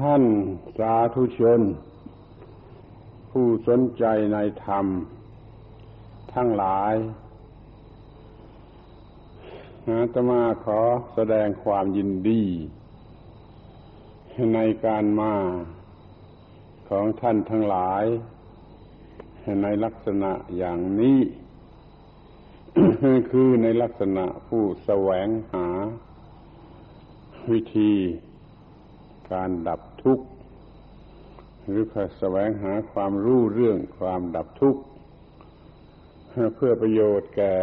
ท่านสาธุชน ผู้สนใจในธรรม ทั้งหลายอาตมาขอแสดงความยินดี ในการมาของท่านทั้งหลาย ในลักษณะอย่างนี้ คือในลักษณะผู้แสวงหาวิธี การดับทุกข์หรือแสวงหาความรู้เรื่องความดับทุกข์เพื่อประโยชน์แก่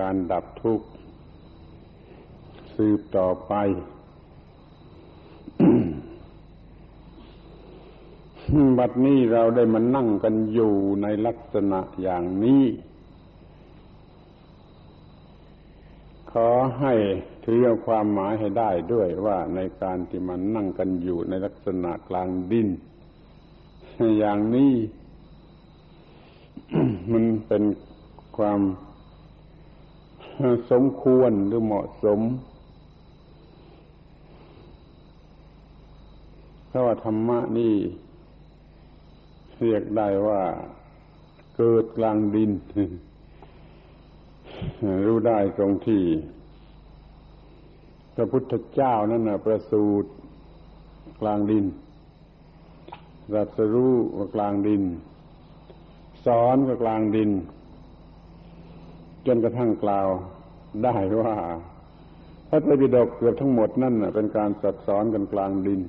การดับทุกข์สืบต่อไป บัดนี้เราได้มานั่งกันอยู่ในลักษณะอย่างนี้ ข อให้ถือเอาความหมายให้ได้ด้วยว่าในการที่มันนั่งกันอยู่ในลักษณะกลางดิน อย่างนี้ มันเป็นความสมควรหรือเหมาะสมเพราะว่าธรรมะนี่เรียกได้ว่าเกิดกลางดิน รู้ได้ตรงที่ พระพุทธเจ้านั่นนะประสูตรกลางดินรัสรู้ว่ากลางดิน สอนก็กลางดิน จนกระทั่งกล่าวได้ว่าพระไตรปิฎกเกือบทั้งหมดนั่นเป็นการสัตสอนกันกลางดิน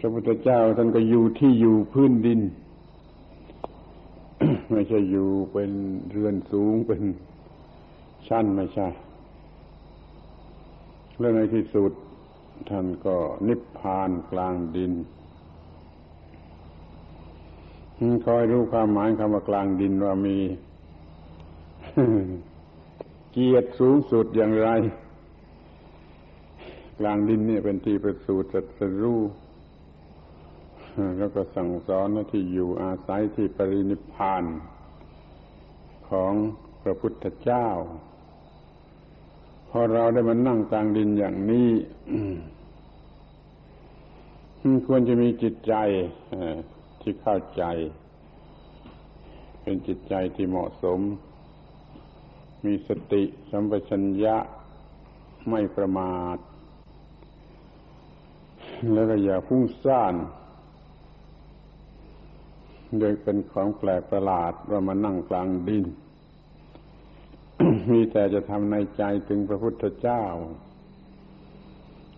พระพุทธเจ้าท่านก็อยู่ที่อยู่พื้นดิน ไม่ใช่อยู่เป็นเรือนสูงเป็นชั้นไม่ใช่ แล้วในที่สุดท่านก็นิพพานกลางดินคอยรู้ความหมายคำว่ากลางดินว่ามี เกียรติสูงสุดอย่างไร กลางดินเนี่ยเป็นที่ประสูติสรู้ แล้วก็สั่งสอนที่อยู่อาศัยที่ปรินิพานของพระพุทธเจ้า พอเราได้มานั่งกลางดินอย่างนี้ควรจะมีจิตใจที่เข้าใจ เป็นจิตใจที่เหมาะสม มีสติสัมปชัญญะไม่ประมาท แล้วก็อย่าฟุ้งซ่าน โดยเป็นของแปลกประหลาดว่ามานั่งกลางดิน มีแต่จะทำในใจถึงพระพุทธเจ้า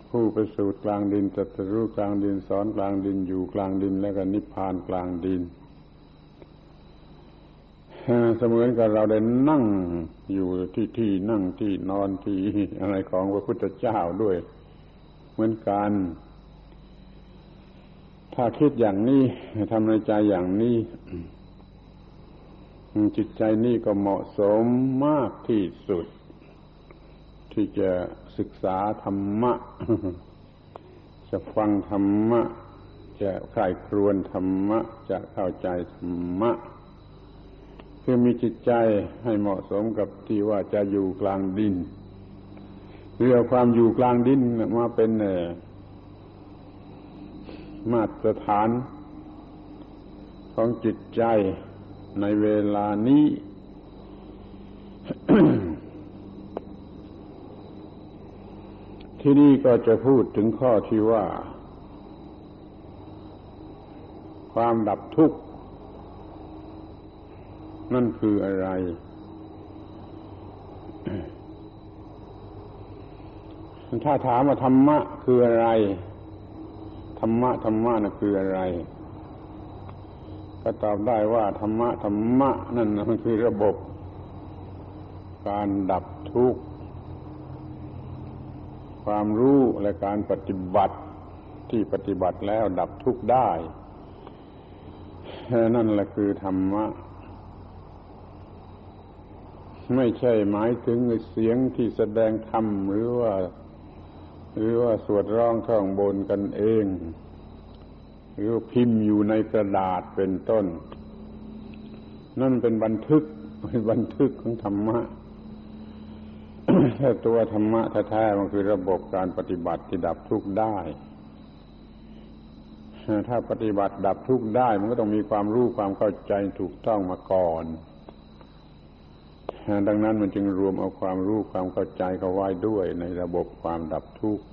ผู้ประสูติกลางดินตรัสรู้กลางดินสอนกลางดินอยู่กลางดินแล้วก็นิพพานกลางดินเสมือนกับเราได้นั่งอยู่ที่ที่นั่งที่นอนที่อะไรของพระพุทธเจ้าด้วย เหมือนกัน ถ้าคิดอย่างนี้ทำในใจอย่างนี้จิตใจนี่ก็เหมาะสมมากที่สุด ที่จะศึกษาธรรมะ จะฟังธรรมะ จะใคร่ครวญธรรมะ จะเข้าใจธรรมะ คือมีจิตใจให้เหมาะสมกับที่ว่าจะอยู่กลางดินเรื่อความอยู่กลางดินมาเป็น มาตรฐานของจิตใจในเวลานี้ ที่นี่ก็จะพูดถึงข้อที่ว่า ความดับทุกข์ นั่นคืออะไร ถ้าถามว่าธรรมะคืออะไร ธรรมะธรรมะนั่นคืออะไร ก็ตอบได้ว่าธรรมะธรรมะนั่นมันคือระบบ การดับทุกข์ความรู้และการปฏิบัติที่ปฏิบัติแล้วดับทุกข์ได้ นั่นแหละคือธรรมะ ไม่ใช่หมายถึงเสียงที่แสดงธรรมหรือว่า หรือว่าสวดร้องข้างบนกันเอง หรือพิมพ์อยู่ในกระดาษเป็นต้น นั่นเป็นบันทึกเป็นบันทึกของธรรมะถ้าตัวธรรมะแท้ๆมันคือระบบการปฏิบัติที่ดับทุกข์ได้ ถ้าปฏิบัติดับทุกข์ได้ มันก็ต้องมีความรู้ความเข้าใจถูกต้องมาก่อน ดังนั้นมันจึงรวมเอาความรู้ความเข้าใจเข้าไว้ด้วยในระบบความดับทุกข์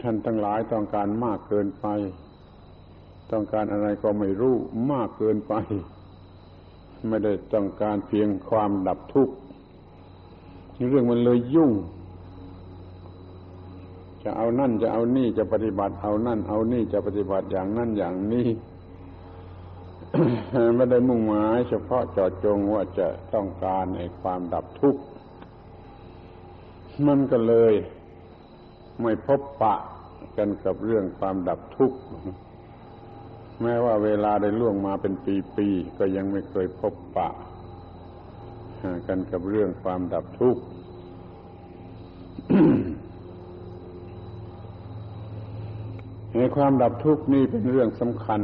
ท่านทั้งหลายต้องการมากเกินไป ต้องการอะไรก็ไม่รู้มากเกินไป ไม่ได้ต้องการเพียงความดับทุกข์เรื่องมันเลยยุ่ง จะเอานั่นจะเอานี่จะปฏิบัติ เอานั่น เอานี่จะปฏิบัติอย่างนั่นอย่างนี้ ไม่ได้มุ่งหมายเฉพาะเจอดจงว่าจะต้องการในความดับทุกข์ มันก็เลยไม่พบปะกันกับเรื่องความดับทุกข์ แม้ว่าเวลาได้ล่วงมาเป็นปีๆก็ยังไม่เคยพบปะ กันกับเรื่องความดับทุกข์ในความดับทุกข์นี่เป็นเรื่องสำคัญ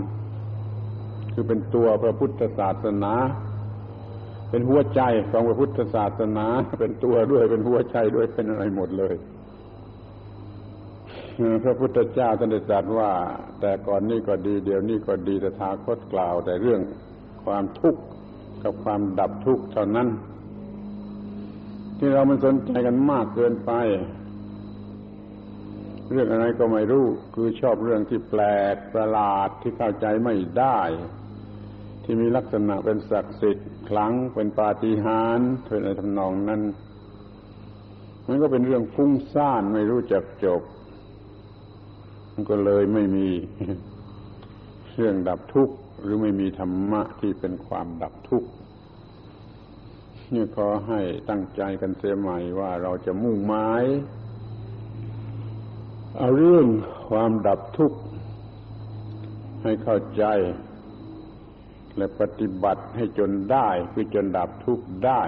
คือเป็นตัวพระพุทธศาสนา เป็นหัวใจของพระพุทธศาสนา เป็นตัวด้วยเป็นหัวใจด้วยเป็นอะไรหมดเลยพระพุทธเจ้าท่านได้ตรัสว่า แต่ก่อนนี้ก็ดี เดี๋ยวนี้ก็ดีแต่ทาคตกล่าว แต่เรื่องความทุกข์กับความดับทุกข์เท่านั้น ที่เรามันสนใจกันมากเกินไป เรื่องอะไรก็ไม่รู้ คือชอบเรื่องที่แปลกประหลาดที่เข้าใจไม่ได้ ที่มีลักษณะเป็นศักดิ์สิทธิ์คลังเป็นปาฏิหาริย์เป็นอะไรทำนองนั้น มันก็เป็นเรื่องฟุ้งซ่านไม่รู้จักจบ มันก็เลยไม่มีเรื่องดับทุกข์หรือไม่มีธรรมะที่เป็นความดับทุกข์นี่ขอให้ตั้งใจกันเสียใหม่ว่าเราจะมุ่งหมายเอาเรื่องความดับทุกข์ให้เข้าใจ และปฏิบัติให้จนได้คือจนดับทุกข์ได้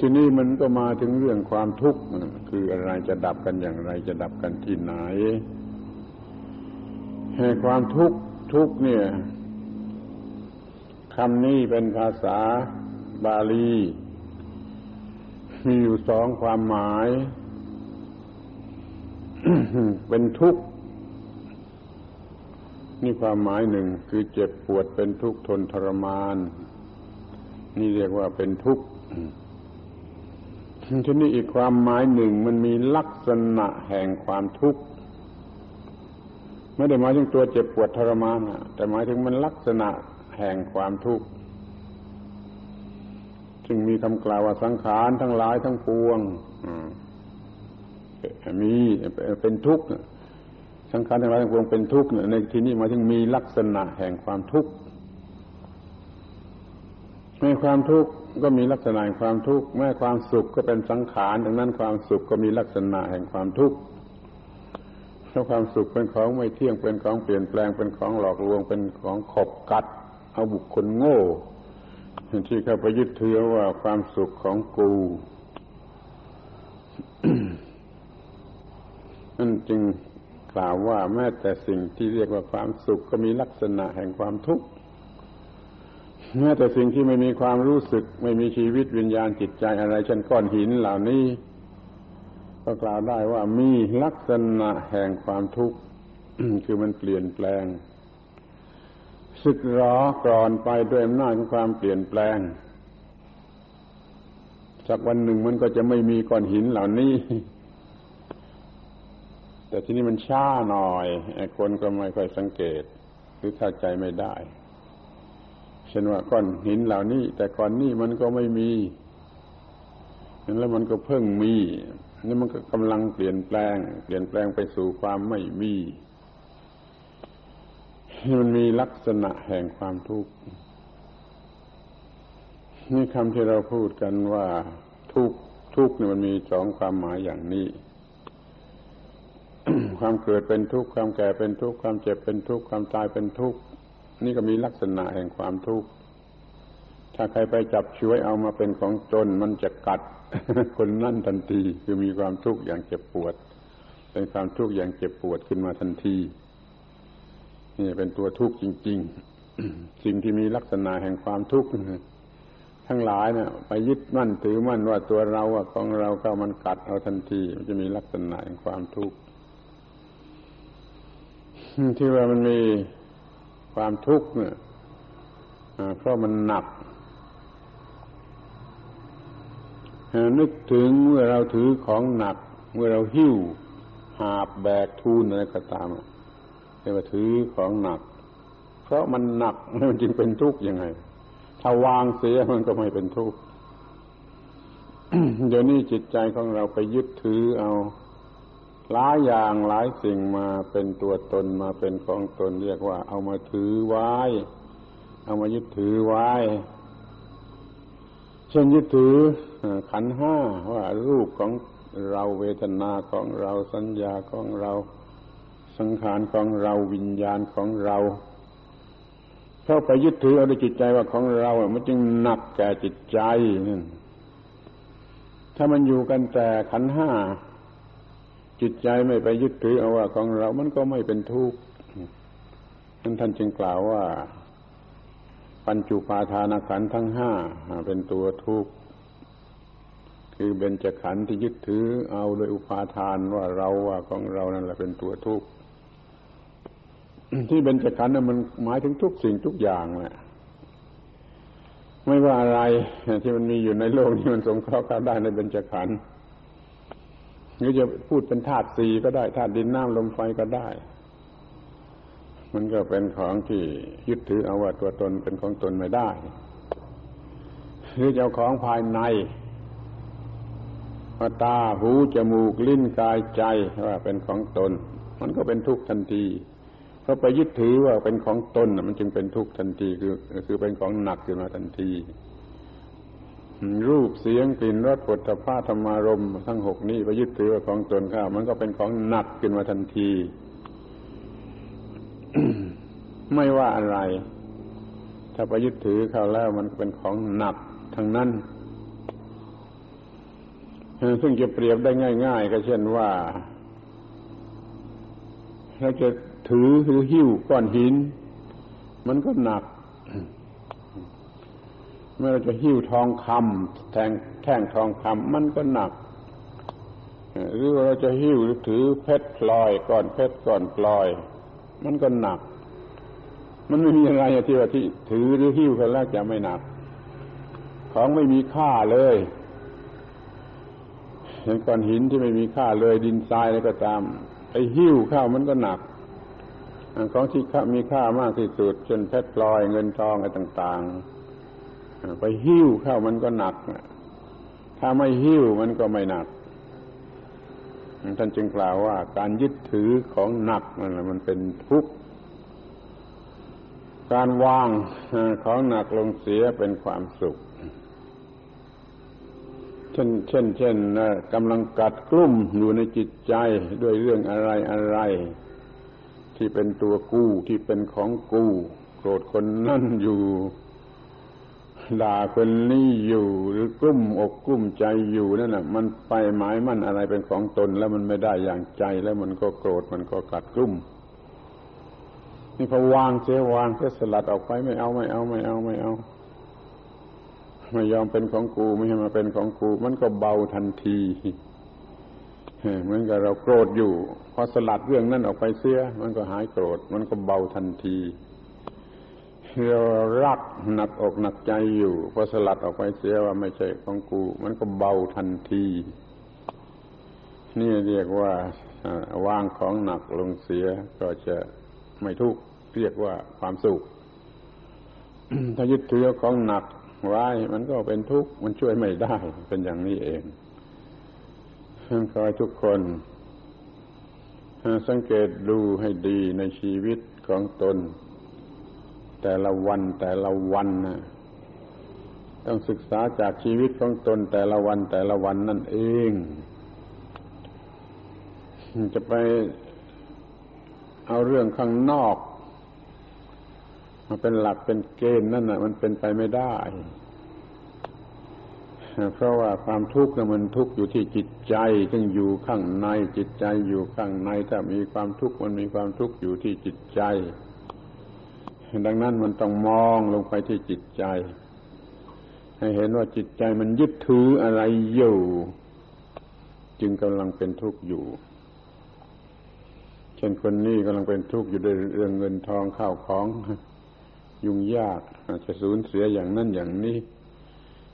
ที่นี้มันก็มาถึงเรื่องความทุกข์คืออะไรจะดับกันอย่างไรจะดับกันที่ไหนให้ความทุกข์ทุกเนี่ยคำนี้เป็นภาษาบาลี มีอยู่สองความหมาย เป็นทุกข์ นี่ความหมายหนึ่งคือเจ็บปวดเป็นทุกข์ทนทรมาน นี่เรียกว่าเป็นทุกข์ทีนี้อีกความหมายหนึ่งมันมีลักษณะแห่งความทุกข์ไม่ได้หมายถึงตัวเจ็บปวดทรมานแต่หมายถึงมันลักษณะแห่งความทุกข์จึงมีคำกล่าวว่าสังขารทั้งหลายทั้งปวงมีเป็นทุกข์ สังขารทั้งหลายทั้งปวงเป็นทุกข์ในที่นี้มาถึงมีลักษณะแห่งความทุกข์ในความทุกข์ก็มีลักษณะแห่งความทุกข์แม้ความสุขก็เป็นสังขารดังนั้นความสุขก็มีลักษณะแห่งความทุกข์เพราะความสุขเป็นของไม่เที่ยงเป็นของเปลี่ยนแปลงเป็นของหลอกลวงเป็นของขบกัด เอาบุคคลโง่ที่เข้าไปยึดถือว่าความสุขของกูนั่นจึง กล่าวว่าแม้แต่สิ่งที่เรียกว่าความสุขก็มีลักษณะแห่งความทุกข์แม้แต่สิ่งที่ไม่มีความรู้สึก ไม่มีชีวิตวิญญาณจิตใจอะไรเช่นก้อนหินเหล่านี้ ก็กล่าวได้ว่ามีลักษณะแห่งความทุกข์คือมันเปลี่ยนแปลงสึกรอกรอนไปด้วยอำนาจของความเปลี่ยนแปลงสักวันหนึ่งมันก็จะไม่มีก้อนหินเหล่านี้ แต่ที่นี่มันช้าหน่อยคนก็ไม่ค่อยสังเกต หรือเข้าใจไม่ได้ เช่นว่าก้อนหินเหล่านี้ แต่ก่อนนี้มันก็ไม่มีแล้วมันก็เพิ่งมีนี่มันก็กำลังเปลี่ยนแปลง เปลี่ยนแปลงไปสู่ความไม่มีมันมีลักษณะแห่งความทุกข์นี่คำที่เราพูดกันว่าทุกทุกเนี่ยมันมีสองความหมายอย่างนี้ ความเกิดเป็นทุกข์ความแก่เป็นทุกข์ความเจ็บเป็นทุกข์ความตายเป็นทุกข์นี่ก็มีลักษณะแห่งความทุกข์ถ้าใครไปจับช่วยเอามาเป็นของตนมันจะกัดคนนั่นทันทีคือมีความทุกข์อย่างเจ็บปวด เป็นความทุกข์อย่างเจ็บปวดขึ้นมาทันทีนี่เป็นตัวทุกข์จริง ๆ สิ่งที่มีลักษณะแห่งความทุกข์ทั้งหลายเนี่ยไปยึดมั่นถือมั่นว่าตัวเราว่าของเราก็มันกัดเอาทันที มันจะมีลักษณะแห่งความทุกข์ ที่ว่ามันมีความทุกข์เนี่ยเพราะมันหนักนึกถึงเมื่อเราถือของหนัก เมื่อเราหิ้วหาบแบกทูนอะไรก็ตามเรียกว่าถือของหนัก เพราะมันหนักมันจึงเป็นทุกข์ยังไง ถ้าวางเสียมันก็ไม่เป็นทุกข์เดี๋ยวนี้จิตใจของเราไปยึดถือเอา หลายอย่างหลายสิ่งมาเป็นตัวตนมาเป็นของตนเรียกว่า เอามาถือไว้ เอามายึดถือไว้ เช่นยึดถือขันห้าว่ารูปของเราเวทนาของเราสัญญาของเราสังขารของเราวิญญาณของเราเข้าไปยึดถือเอาในจิตใจว่าของเรา มันจึงหนักแก่จิตใจนั่นถ้ามันอยู่กันแต่ขันห้า จิตใจไม่ไปยึดถือเอาว่าของเรา มันก็ไม่เป็นทุกข์นั้นท่านจึงกล่าวว่า ปัญจุปาทานขันธ์ทั้งห้าเป็นตัวทุกข์คือเบญจขันธ์ที่ยึดถือเอาโดยอุปาทานว่าเราว่าของเรานั่นแหละเป็นตัวทุกข์ที่เบญจขันธ์นั้นมันหมายถึงทุกสิ่งทุกอย่างแหละไม่ว่าอะไรที่มันมีอยู่ในโลกนี้มันสงเคราะห์เข้าได้ในเบญจขันธ์ หรือจะพูดเป็นธาตุสีก็ได้ธาตุดินน้ำลมไฟก็ได้ มันก็เป็นของที่ยึดถือเอาว่าตัวตนเป็นของตนไม่ได้ หรือจะเอาของภายในว่าตาหูจมูกลิ้นกายใจว่าเป็นของตน มันก็เป็นทุกข์ทันที เพราะไปยึดถือว่าเป็นของตนมันจึงเป็นทุกข์ทันทีคือ คือเป็นของหนักขึ้นมาทันที รูปเสียงกลิ่นรสปุถะพาธรรมารมทั้งหกนี้ไปยึดถือว่าของตนข้ามันก็เป็นของหนักขึ้นมาทันที ไม่ว่าอะไร ถ้าไปยึดถือเข้าแล้วมันเป็นของหนักทั้งนั้นซึ่งจะเปรียบได้ง่าย ๆ ก็เช่นว่าเราจะถือหรือหิ้วก้อนหิน มันก็หนัก เมื่อเราจะหิ้วทองคำแทงแท่งทองคำมันก็หนัก หรือว่าเราจะหิ้วหรือถือเพชรพลอยก้อนเพชรก้อนพลอย มันก็หนัก มันไม่มีอะไรที่ว่าที่ถือหรือหิ้วกันแล้วจะไม่หนัก ของไม่มีค่าเลยเห็นก้อนหินที่ไม่มีค่าเลยดินทรายอะไรก็ตามไอ้หิ้วข้าวมันก็หนักของที่มีค่ามากที่สุดเช่นเพชรพลอยเงินทองอะไรต่าง ๆ ไปหิ้วเข้ามันก็หนัก ถ้าไม่หิ้วมันก็ไม่หนัก ท่านจึงกล่าวว่า การยึดถือของหนักนั่นแหละมันเป็นทุกข์ การวางของหนักลงเสียเป็นความสุข เช่น เช่น เช่นกำลังกัดกลุ่มอยู่ในจิตใจด้วยเรื่องอะไรอะไรที่เป็นตัวกู้ที่เป็นของกู้โกรธคนนั่นอยู่ ด่าคนนี้อยู่หรือกุ้มอกกุ้มใจอยู่นั่นแหละมันไปหมายมั่นอะไรเป็นของตน แล้วมันไม่ได้อย่างใจแล้วมันก็โกรธมันก็กัดกุ้มนี่พอวางเสียวางเสียสลัดออกไปไม่เอาไม่เอาไม่เอาไม่เอาไม่ยอมเป็นของกูไม่ให้มาเป็นของกู มันก็เบาทันทีเหมือนกับเราโกรธอยู่ พอสลัดเรื่องนั้นออกไปเสีย มันก็หายโกรธ มันก็เบาทันที เรารักหนักอกหนักใจอยู่พอสลัดออกไปเสียว่าไม่ใช่ของกู มันก็เบาทันที นี่เรียกว่าวางของหนักลงเสียก็จะไม่ทุกข์เรียกว่าความสุข ถ้ายึดถือของหนักไว้มันก็เป็นทุกข์มันช่วยไม่ได้เป็นอย่างนี้เองขอให้ทุกคนสังเกตดูให้ดีในชีวิตของตน แต่ละวันแต่ละวันนะต้องศึกษาจากชีวิตของตนแต่ละวันแต่ละวันนั่นเอง จะไปเอาเรื่องข้างนอก มาเป็นหลักเป็นเกณฑ์นั่นนะมันเป็นไปไม่ได้ เพราะว่าความทุกข์นะมันทุกข์อยู่ที่จิตใจซึ่งอยู่ข้างในจิตใจอยู่ข้างใน ถ้ามีความทุกข์มันมีความทุกข์อยู่ที่จิตใจ ดังนั้นมันต้องมองลงไปที่จิตใจ ให้เห็นว่าจิตใจมันยึดถืออะไรอยู่ จึงกำลังเป็นทุกข์อยู่ เช่นคนนี้กำลังเป็นทุกข์อยู่ด้วยเรื่องเงินทองข้าวของยุ่งยากอาจจะสูญเสียอย่างนั้นอย่างนี้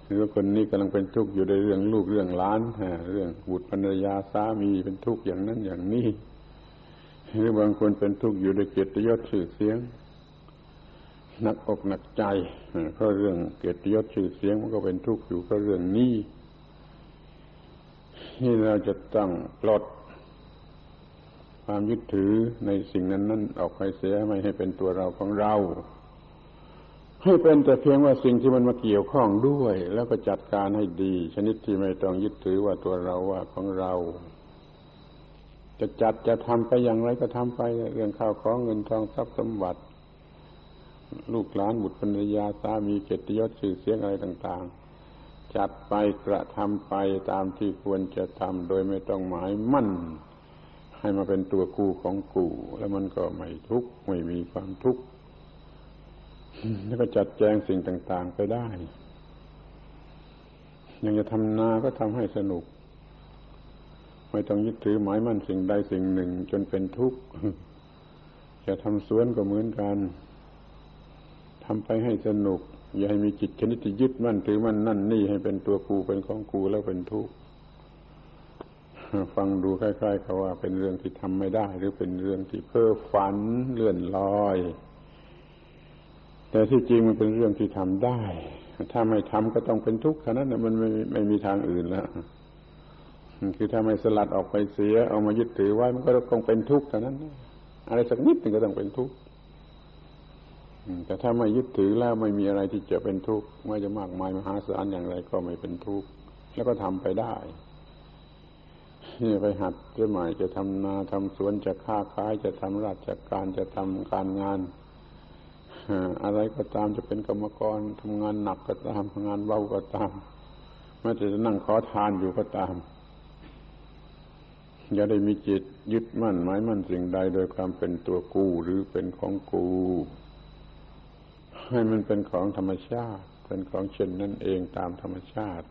หรือคนนี้กำลังเป็นทุกข์อยู่ในเรื่องลูกเรื่องล้านเรื่องบุตรภรรยาสามีเป็นทุกข์อย่างนั้นอย่างนี้ หรือบางคนเป็นทุกข์อยู่ด้วยเกียรติยศชื่อเสียง หนักอกหนักใจเพราะเรื่องเกียรติยศชื่อเสียงมันก็เป็นทุกข์อยู่เพราะเรื่องนี้ที่เราจะต้องปลดความยึดถือในสิ่งนั้นนั้นออกไปเสียไม่ให้เป็นตัวเราของเรา ให้เป็นแต่เพียงว่าสิ่งที่มันมาเกี่ยวข้องด้วย แล้วก็จัดการให้ดี ชนิดที่ไม่ต้องยึดถือว่าตัวเราว่าของเรา จะจัดจะทำไปอย่างไรก็ทำไป เรื่องข้าวของเงินทองทรัพย์สมบัติ ลูกหลานบุตรภรรยาสามีเกียรติยศชื่อเสียงอะไรต่าง ๆ จัดไปกระทำไปตามที่ควรจะทำโดยไม่ต้องหมายมั่น ให้มาเป็นตัวกูของกู แล้วมันก็ไม่ทุกข์ไม่มีความทุกข์แล้วก็จัดแจงสิ่งต่าง ๆ ไปได้ยังจะทำนาก็ทำให้สนุก ไม่ต้องยึดถือหมายมั่นสิ่งใดสิ่งหนึ่ง จนเป็นทุกข์ จะทำสวนก็เหมือนกัน ทำไปให้สนุก อย่าให้มีจิตชนิดที่ยึดมั่นถือมั่นนั่นนี่ให้เป็นตัวกูเป็นของกูแล้วเป็นทุกข์ฟังดูคล้ายๆกับว่าเป็นเรื่องที่ทำไม่ได้ หรือเป็นเรื่องที่เพ้อฝันเลื่อนลอย แต่ที่จริงมันเป็นเรื่องที่ทำได้ ถ้าไม่ทำก็ต้องเป็นทุกข์เท่านั้นมันไม่ไม่มีทางอื่นแล้วคือถ้าไม่สลัดออกไปเสีย เอามายึดถือไว้มันก็ต้องเป็นทุกข์เท่านั้น อะไรสักนิดหนึ่งก็ต้องเป็นทุกข์ แต่ถ้าไม่ยึดถือแล้วไม่มีอะไรที่จะเป็นทุกข์ไม่จะมากมายมหาศาลอย่างไรก็ไม่เป็นทุกข์แล้วก็ทำไปได้นี่ไปหัดจะหมายจะทำนาทำสวนจะค้าขายจะทำราชการจะทำการงานอะไรก็ตามจะเป็นกรรมกรทำงานหนักก็ตามทำงานเบาก็ตามแม้แต่จะนั่งขอทานอยู่ก็ตาม อย่าได้มีจิตยึดมั่นหมายมั่นสิ่งใดโดยความเป็นตัวกูหรือเป็นของกู ให้มันเป็นของธรรมชาติ เป็นของเช่นนั่นเองตามธรรมชาติ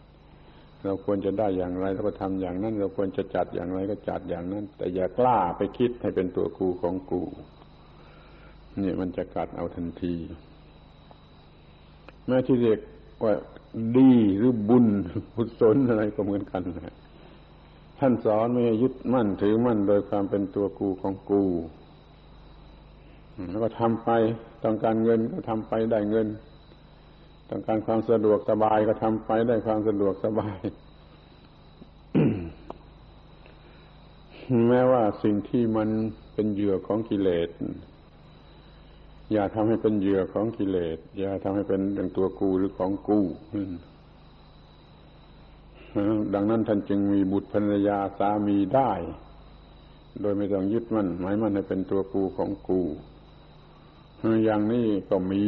เราควรจะได้อย่างไรเราก็ทำอย่างนั้น เราควรจะจัดอย่างไรก็จัดอย่างนั้น แต่อย่ากล้าไปคิดให้เป็นตัวกูของกูนี่มันจะกัดเอาทันที แม้ที่เรียกว่าดีหรือบุญบุศลอะไรก็เหมือนกันนะท่านสอนไม่ให้ยึดมั่นถือมั่นโดยความเป็นตัวกูของกู แล้วก็ทำไปต้องการเงินก็ทำไปได้เงิน ต้องการความสะดวกสบายก็ทำไปได้ความสะดวกสบาย แม้ว่าสิ่งที่มันเป็นเหยื่อของกิเลสอย่าทำให้เป็นเหยื่อของกิเลสอย่าทำให้เป็นอย่างตัวกูหรือของกูดังนั้นท่านจึงมีบุตรภรรยาสามีได้ โดยไม่ต้องยึดมั่นหมายมั่นให้เป็นตัวกูของกู อย่างนี้ก็มี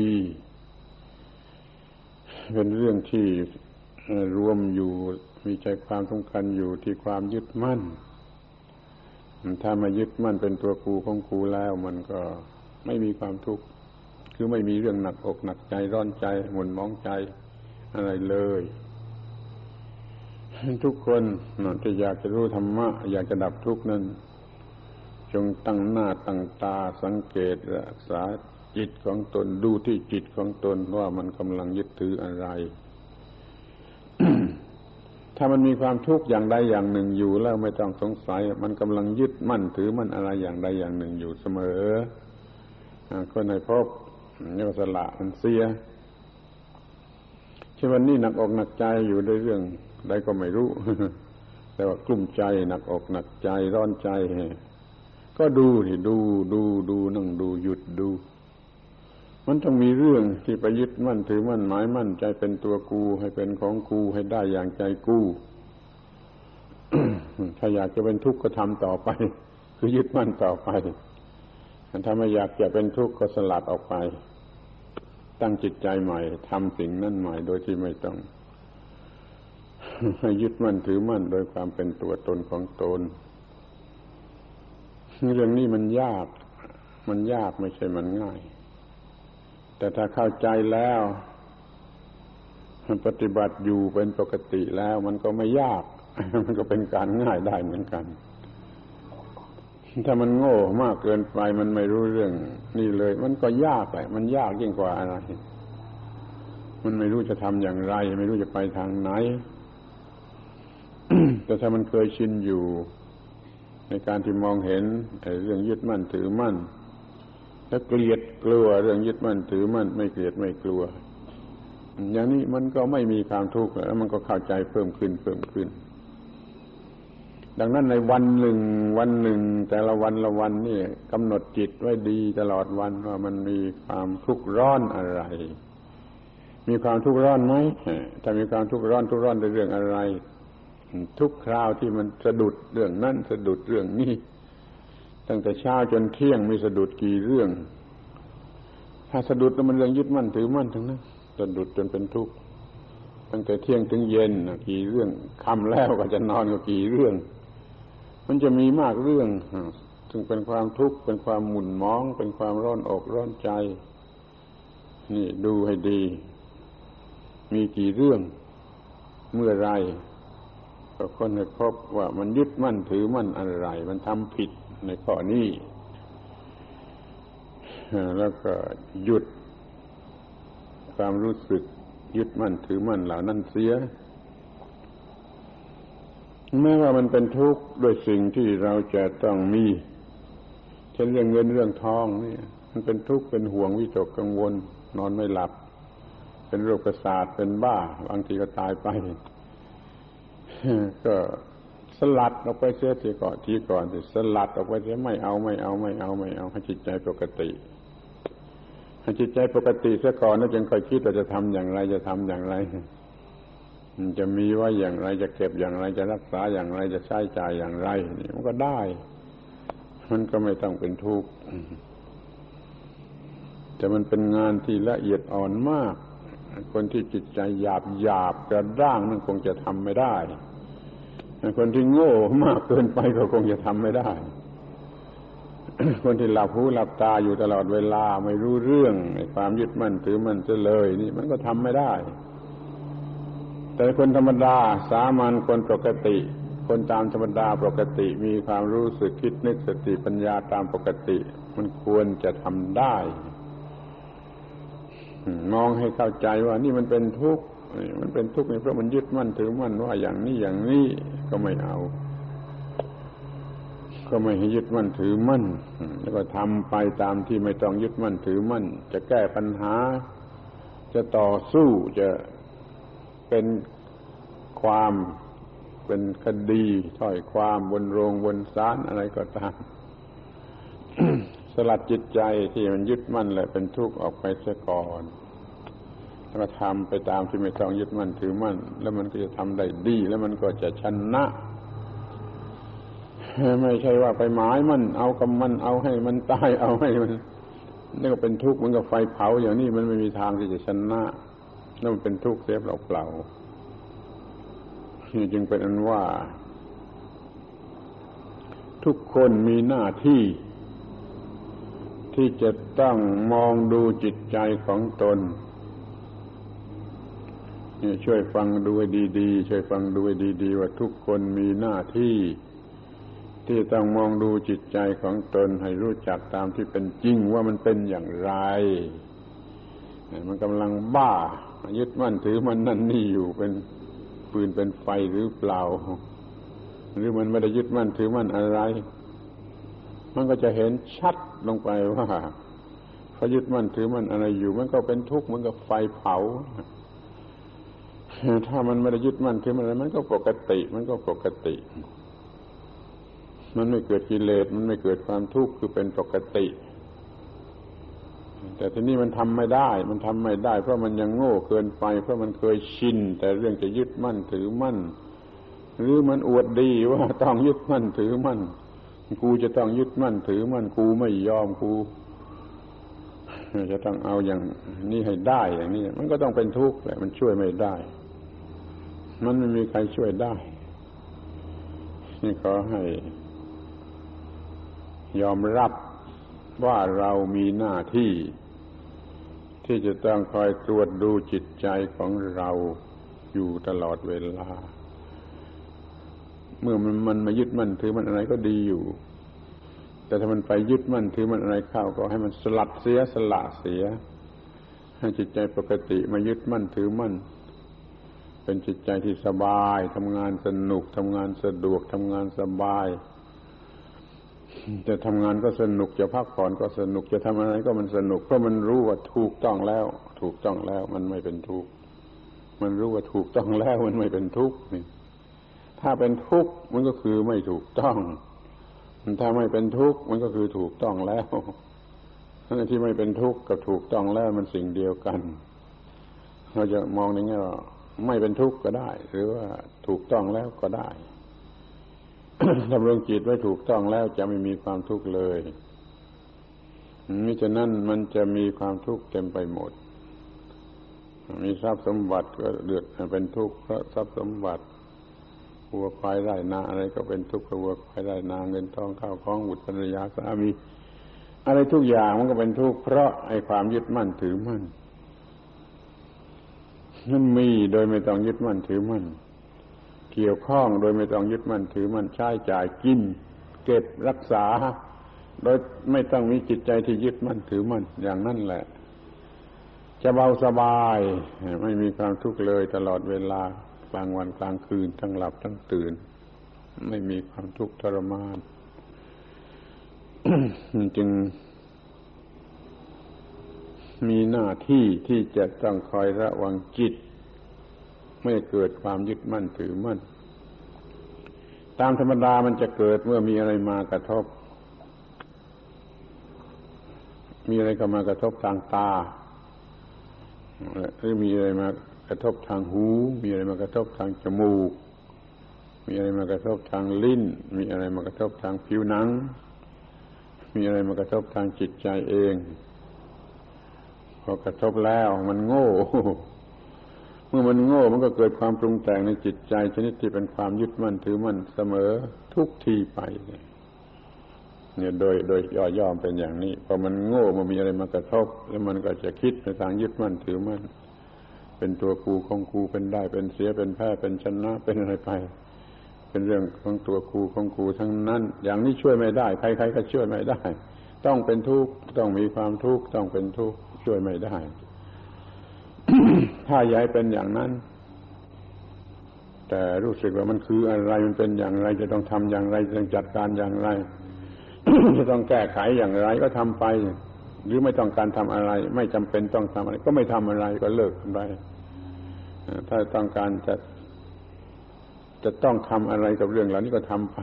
เป็นเรื่องที่รวมอยู่มีใจความสำคัญอยู่ที่ความยึดมั่น ถ้ามายึดมั่นเป็นตัวครูของครูแล้ว มันก็ไม่มีความทุกข์คือไม่มีเรื่องหนักอกหนักใจร้อนใจหมุนมองใจอะไรเลย ทุกคนที่อยากจะรู้ธรรมะ อยากจะดับทุกข์นั้น จงตั้งหน้าตั้งตาสังเกตรักษา จิตของตนดูที่จิตของตนว่ามันกำลังยึดถืออะไร ถ้ามันมีความทุกข์อย่างใดอย่างหนึ่งอยู่แล้วไม่ต้องสงสัย มันกำลังยึดมั่นถือมันอะไรอย่างใดอย่างหนึ่งอยู่เสมอคนในพบเนี่ยสละมันเสียช่วันนี้หนักอกหนักใจอยู่ในเรื่องใดก็ไม่รู้ แต่ว่ากลุ้มใจหนักอกหนักใจร้อนใจ ก็ดูที่ดูดูดูนั่งดูหยุดดู มันต้องมีเรื่องที่ไปยึดมั่นถือมั่นหมายมั่นใจเป็นตัวกู ให้เป็นของกูให้ได้อย่างใจกูถ้าอยากจะเป็นทุกข์ก็ทำต่อไป คือยึดมั่นต่อไปถ้าไม่อยากจะเป็นทุกข์ก็สลัดออกไป ตั้งจิตใจใหม่ทำสิ่งนั้นใหม่โดยที่ไม่ต้องยึดมั่นถือมั่นโดยความเป็นตัวตนของตนเรื่องนี้มันยาก มันยากไม่ใช่มันง่าย แต่ถ้าเข้าใจแล้วปฏิบัติอยู่เป็นปกติแล้ว มันก็ไม่ยาก มันก็เป็นการง่ายได้เหมือนกัน ถ้ามันโง่มากเกินไปมันไม่รู้เรื่องนี่เลย มันก็ยากไปมันยากยิ่งกว่าอะไร มันไม่รู้จะทำอย่างไร ไม่รู้จะไปทางไหน แต่ถ้ามันเคยชินอยู่ ในการที่มองเห็นเรื่องยึดมั่นถือมั่น ถ้าเกลียดกลัวเรื่องยึดมั่นถือมั่นไม่เกลียดไม่กลัว อย่างนี้มันก็ไม่มีความทุกข์แล้วมันก็เข้าใจเพิ่มขึ้นเพิ่มขึ้น ดังนั้นในวันหนึ่ง วันหนึ่ง แต่ละวันละวันนี่กำหนดจิตไว้ดีตลอดวันว่ามันมีความทุกข์ร้อนอะไร มีความทุกข์ร้อนไหมถ้ามีความทุกข์ร้อนทุกข์ร้อนในเรื่องอะไร ทุกคราวที่มันสะดุดเรื่องนั้นสะดุดเรื่องนี้ ตั้งแต่เช้าจนเที่ยงมีสะดุดกี่เรื่อง ถ้าสะดุดแล้วมันเรื่องยึดมั่นถือมั่นทั้งนั้นสะดุดจนเป็นทุกข์ตั้งแต่เที่ยงถึงเย็นกี่เรื่องค่ำแล้วก็จะนอนก็กี่เรื่อง มันจะมีมากเรื่องถึงเป็นความทุกข์เป็นความหมุนมอง เป็นความร้อนอกร้อนใจ นี่ดูให้ดี มีกี่เรื่องเมื่อไรก็คนให้พบว่ามันยึดมั่นถือมั่นอะไร มันทำผิด ในข้อนี้ แล้วก็หยุดความรู้สึกยึดมั่นถือมั่นเหล่านั้นเสียแม้ว่ามันเป็นทุกข์ด้วยสิ่งที่เราจะต้องมีเช่นเรื่องเงินเรื่องทองนี่มันเป็นทุกข์เป็นห่วงวิตกกังวล นอนไม่หลับ เป็นโรคประสาทเป็นบ้า บางทีก็ตายไป ก็ ลัดออกไปเสียทีก่อนทีก่อนสิสลัดออกไปเสียไม่เอาไม่เอาไม่เอาไม่เอาให้จิตใจปกติให้จิตใจปกติเสียก่อนแล้วจึงค่อยคิดว่าจะทำอย่างไรจะทำอย่างไรจะมีไว้อย่างไรจะเก็บอย่างไรจะรักษาอย่างไรจะใช้จ่ายอย่างไรนี่มันก็ได้ มันก็ไม่ต้องเป็นทุกข์แต่มันเป็นงานที่ละเอียดอ่อนมาก คนที่จิตใจหยาบหยาบกระด้างนั่นคงจะทำไม่ได้ คนที่โง่มากเกินไปก็คงจะทำไม่ได้ คนที่หลับหูหลับตาอยู่ตลอดเวลาไม่รู้เรื่องความยึดมั่นถือมั่นจะเลย นี่มันก็ทำไม่ได้ แต่คนธรรมดาสามัญคนปกติ คนตามธรรมดาปกติมีความรู้สึกคิดนึกสติปัญญาตามปกติ มันควรจะทำได้มองให้เข้าใจว่านี่มันเป็นทุกข์ มันเป็นทุกข์เพราะมันยึดมั่นถือมั่นว่าอย่างนี้อย่างนี้ก็ไม่เอา ก็ไม่ให้ยึดมั่นถือมั่น แล้วก็ทำไปตามที่ไม่ต้องยึดมั่นถือมั่น จะแก้ปัญหา จะต่อสู้จะเป็นความเป็นคดีถ้อยความบนโรงบนศาลอะไรก็ตามสลัดจิตใจที่มันยึดมั่นแหละเป็นทุกข์ออกไปเสียก่อน แล้วก็ทำไปตามที่ไม่ต้องยึดมั่นถือมั่น แล้วมันก็จะทำได้ดี แล้วมันก็จะชนะไม่ใช่ว่าไปหมายมัน เอากับมันเอาให้มันตายเอาให้มันนี่ก็เป็นทุกข์มันก็ไฟเผาอย่างนี้มันไม่มีทางที่จะชนะนั่นมันเป็นทุกข์เสียเปล่าๆนี่จึงเป็นอันว่า ทุกคนมีหน้าที่ ที่จะต้องมองดูจิตใจของตน ช่วยฟังดูให้ดีๆ ช่วยฟังดูให้ดีๆ ว่าทุกคนมีหน้าที่ ที่ต้องมองดูจิตใจของตนให้รู้จักตามที่เป็นจริงว่ามันเป็นอย่างไร มันกำลังบ้า ยึดมั่นถือมันนั่นนี่อยู่เป็นปืนเป็นไฟหรือเปล่า หรือมันไม่ได้ยึดมั่นถือมั่นอะไร มันก็จะเห็นชัดลงไปว่าพอยึดมั่นถือมั่นอะไรอยู่ มันก็เป็นทุกข์มันก็ไฟเผา ถ้ามันไม่ได้ยึดมั่นถือมันอะไรมันก็ปกติ มันก็ปกติ มันไม่เกิดกิเลสมันไม่เกิดความทุกข์คือเป็นปกติ แต่ทีนี้มันทำไม่ได้ มันทำไม่ได้ เพราะมันยังโง่เกินไป เพราะมันเคยชิน แต่เรื่องจะยึดมั่นถือมั่น หรือมันอวดดีว่าต้องยึดมั่นถือมั่นกูจะต้องยึดมั่นถือมั่นกูไม่ยอมกูจะต้องเอาอย่างนี้ให้ได้อย่างนี้มันก็ต้องเป็นทุกข์แหละมันช่วยไม่ได้ มันไม่มีใครช่วยได้ นี่ขอให้ ยอมรับว่าเรามีหน้าที่ ที่จะต้องคอยตรวจดูจิตใจของเราอยู่ตลอดเวลา เมื่อมันมันมายึดมั่นถือมันอะไรก็ดีอยู่ แต่ถ้ามันไปยึดมั่นถือมันอะไรเข้าก็ให้มันสลัดเสียสละเสีย ให้จิตใจปกติมายึดมั่นถือมั่น เป็นจิตใจที่สบายทำงานสนุกทำงานสะดวกทำงานสบาย จะทำงานก็สนุกจะพักผ่อนก็สนุกจะทำอะไรก็มันสนุกเพราะมันรู้ว่าถูกต้องแล้ว ถูกต้องแล้ว มันไม่เป็นทุกข์มันรู้ว่าถูกต้องแล้วมันไม่เป็นทุกข์นี่ถ้าเป็นทุกข์มันก็คือไม่ถูกต้องถ้าไม่เป็นทุกข์มันก็คือถูกต้องแล้วทั้งที่ไม่เป็นทุกข์กับถูกต้องแล้วมันสิ่งเดียวกัน เราจะมองในแง่ว่า ไม่เป็นทุกข์ก็ได้ หรือว่าถูกต้องแล้วก็ได้ดำรงจิตไว้ถูกต้องแล้วจะไม่มีความทุกข์เลยมิฉะนั้นมันจะมีความทุกข์เต็มไปหมด มีทรัพย์สมบัติก็เดือดเป็นทุกข์เพราะทรัพย์สมบัติวัวควายไร่นาอะไรก็เป็นทุกข์เพราะวัวควายไร่นาเงินทองข้าวของบุตรภรรยาสามี อะไรทุกอย่างมันก็เป็นทุกข์เพราะไอ้ความยึดมั่นถือมั่น มันมีโดยไม่ต้องยึดมั่นถือมั่น เกี่ยวข้องโดยไม่ต้องยึดมั่นถือมั่นใช้จ่ายกิน เก็บรักษา โดยไม่ต้องมีจิตใจที่ยึดมั่นถือมั่นอย่างนั้นแหละ จะเบาสบาย ไม่มีความทุกข์เลยตลอดเวลากลางวันกลางคืนทั้งหลับทั้งตื่น ไม่มีความทุกข์ทรมานจึง มีหน้าที่ที่จะต้องคอยระวังจิต ไม่เกิดความยึดมั่นถือมั่น ตามธรรมดามันจะเกิดเมื่อมีอะไรมากระทบ มีอะไรเข้ามากระทบทางตาหรือมีอะไรมากระทบทางหู มีอะไรมากระทบทางจมูก มีอะไรมากระทบทางลิ้น มีอะไรมากระทบทางผิวหนัง มีอะไรมากระทบทางจิตใจเอง พอกระทบแล้วมันโง่ เมื่อมันโง่มันก็เกิดความปรุงแต่งในจิตใจ ชนิดที่เป็นความยึดมั่นถือมั่นเสมอทุกทีไปเนี่ยโดยโดยย่อย่อมเป็นอย่างนี้พอมันโง่มันมีอะไรมากระทบ แล้วมันก็จะคิดในทางยึดมั่นถือมั่นเป็นตัวกูของกูเป็นได้เป็นเสียเป็นแพ้เป็นชนะเป็นอะไรไป เป็นเรื่องของตัวกูของกูทั้งนั้น อย่างนี้ช่วยไม่ได้ ใครๆก็ช่วยไม่ได้ ต้องเป็นทุกข์ต้องมีความทุกข์ต้องเป็นทุกข์ ช่วยไม่ได้ ถ้าย้ายเป็นอย่างนั้น แต่รู้สึกว่ามันคืออะไรมันเป็นอย่างไร จะต้องทำอย่างไรจะต้องจัดการอย่างไร จะต้องแก้ไขอย่างไรก็ทำไป หรือไม่ต้องการทำอะไร ไม่จำเป็นต้องทำอะไร ก็ไม่ทำอะไรก็เลิกไปถ้าต้องการจะจะต้องทำอะไรกับเรื่องเหล่านี้ก็ทำไป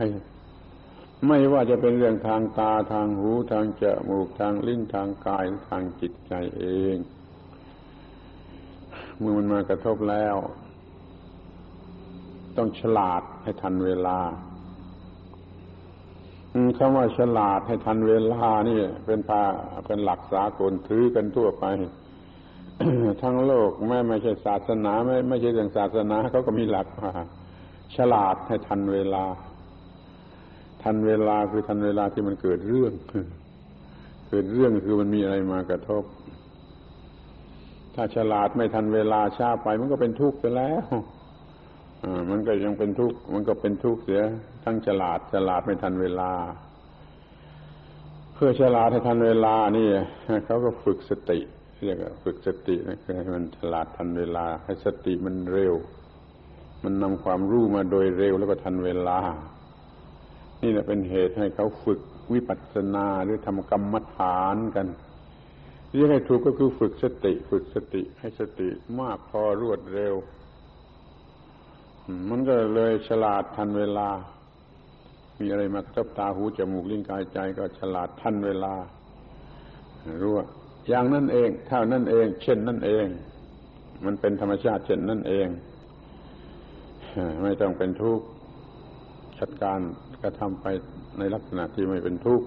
ไม่ว่าจะเป็นเรื่องทางตาทางหูทางจมูกทางลิ้นทางกายทางจิตใจเองเมื่อมันมากระทบแล้ว ต้องฉลาดให้ทันเวลาคำว่าฉลาดให้ทันเวลานี่เป็นพาเป็นหลักสากลถือกันทั่วไป ทั้งโลกแม้ไม่ใช่ศาสนา ไม่ไม่ใช่เรื่องศาสนาเขาก็มีหลักว่าฉลาดให้ทันเวลา ทันเวลาคือทันเวลาที่มันเกิดเรื่องเกิดเรื่องคือมันมีอะไรมากระทบ ถ้าฉลาดไม่ทันเวลาช้าไป มันก็เป็นทุกข์ไปแล้วมันก็ยังเป็นทุกข์มันก็เป็นทุกข์เสีย ทั้งฉลาดฉลาดไม่ทันเวลา เพื่อฉลาดให้ทันเวลานี่เขาก็ฝึกสติเรียกว่าฝึกสตินะคือให้มันฉลาดทันเวลา ให้สติมันเร็ว มันนำความรู้มาโดยเร็วแล้วก็ทันเวลา นี่แหละเป็นเหตุให้เขาฝึกวิปัสสนาหรือทำกรรมฐานกันที่ให้ถูกก็คือฝึกสติ ฝึกสติให้สติมากพอรวดเร็ว มันก็เลยฉลาดทันเวลา มีอะไรมากระทบตาหูจมูกลิ้นกายใจก็ฉลาดทันเวลารู้ว่าอย่างนั่นเองเท่านั่นเอง เช่นนั่นเอง มันเป็นธรรมชาติเช่นนั่นเอง ไม่ต้องเป็นทุกข์ จัดการกระทำไปในลักษณะที่ไม่เป็นทุกข์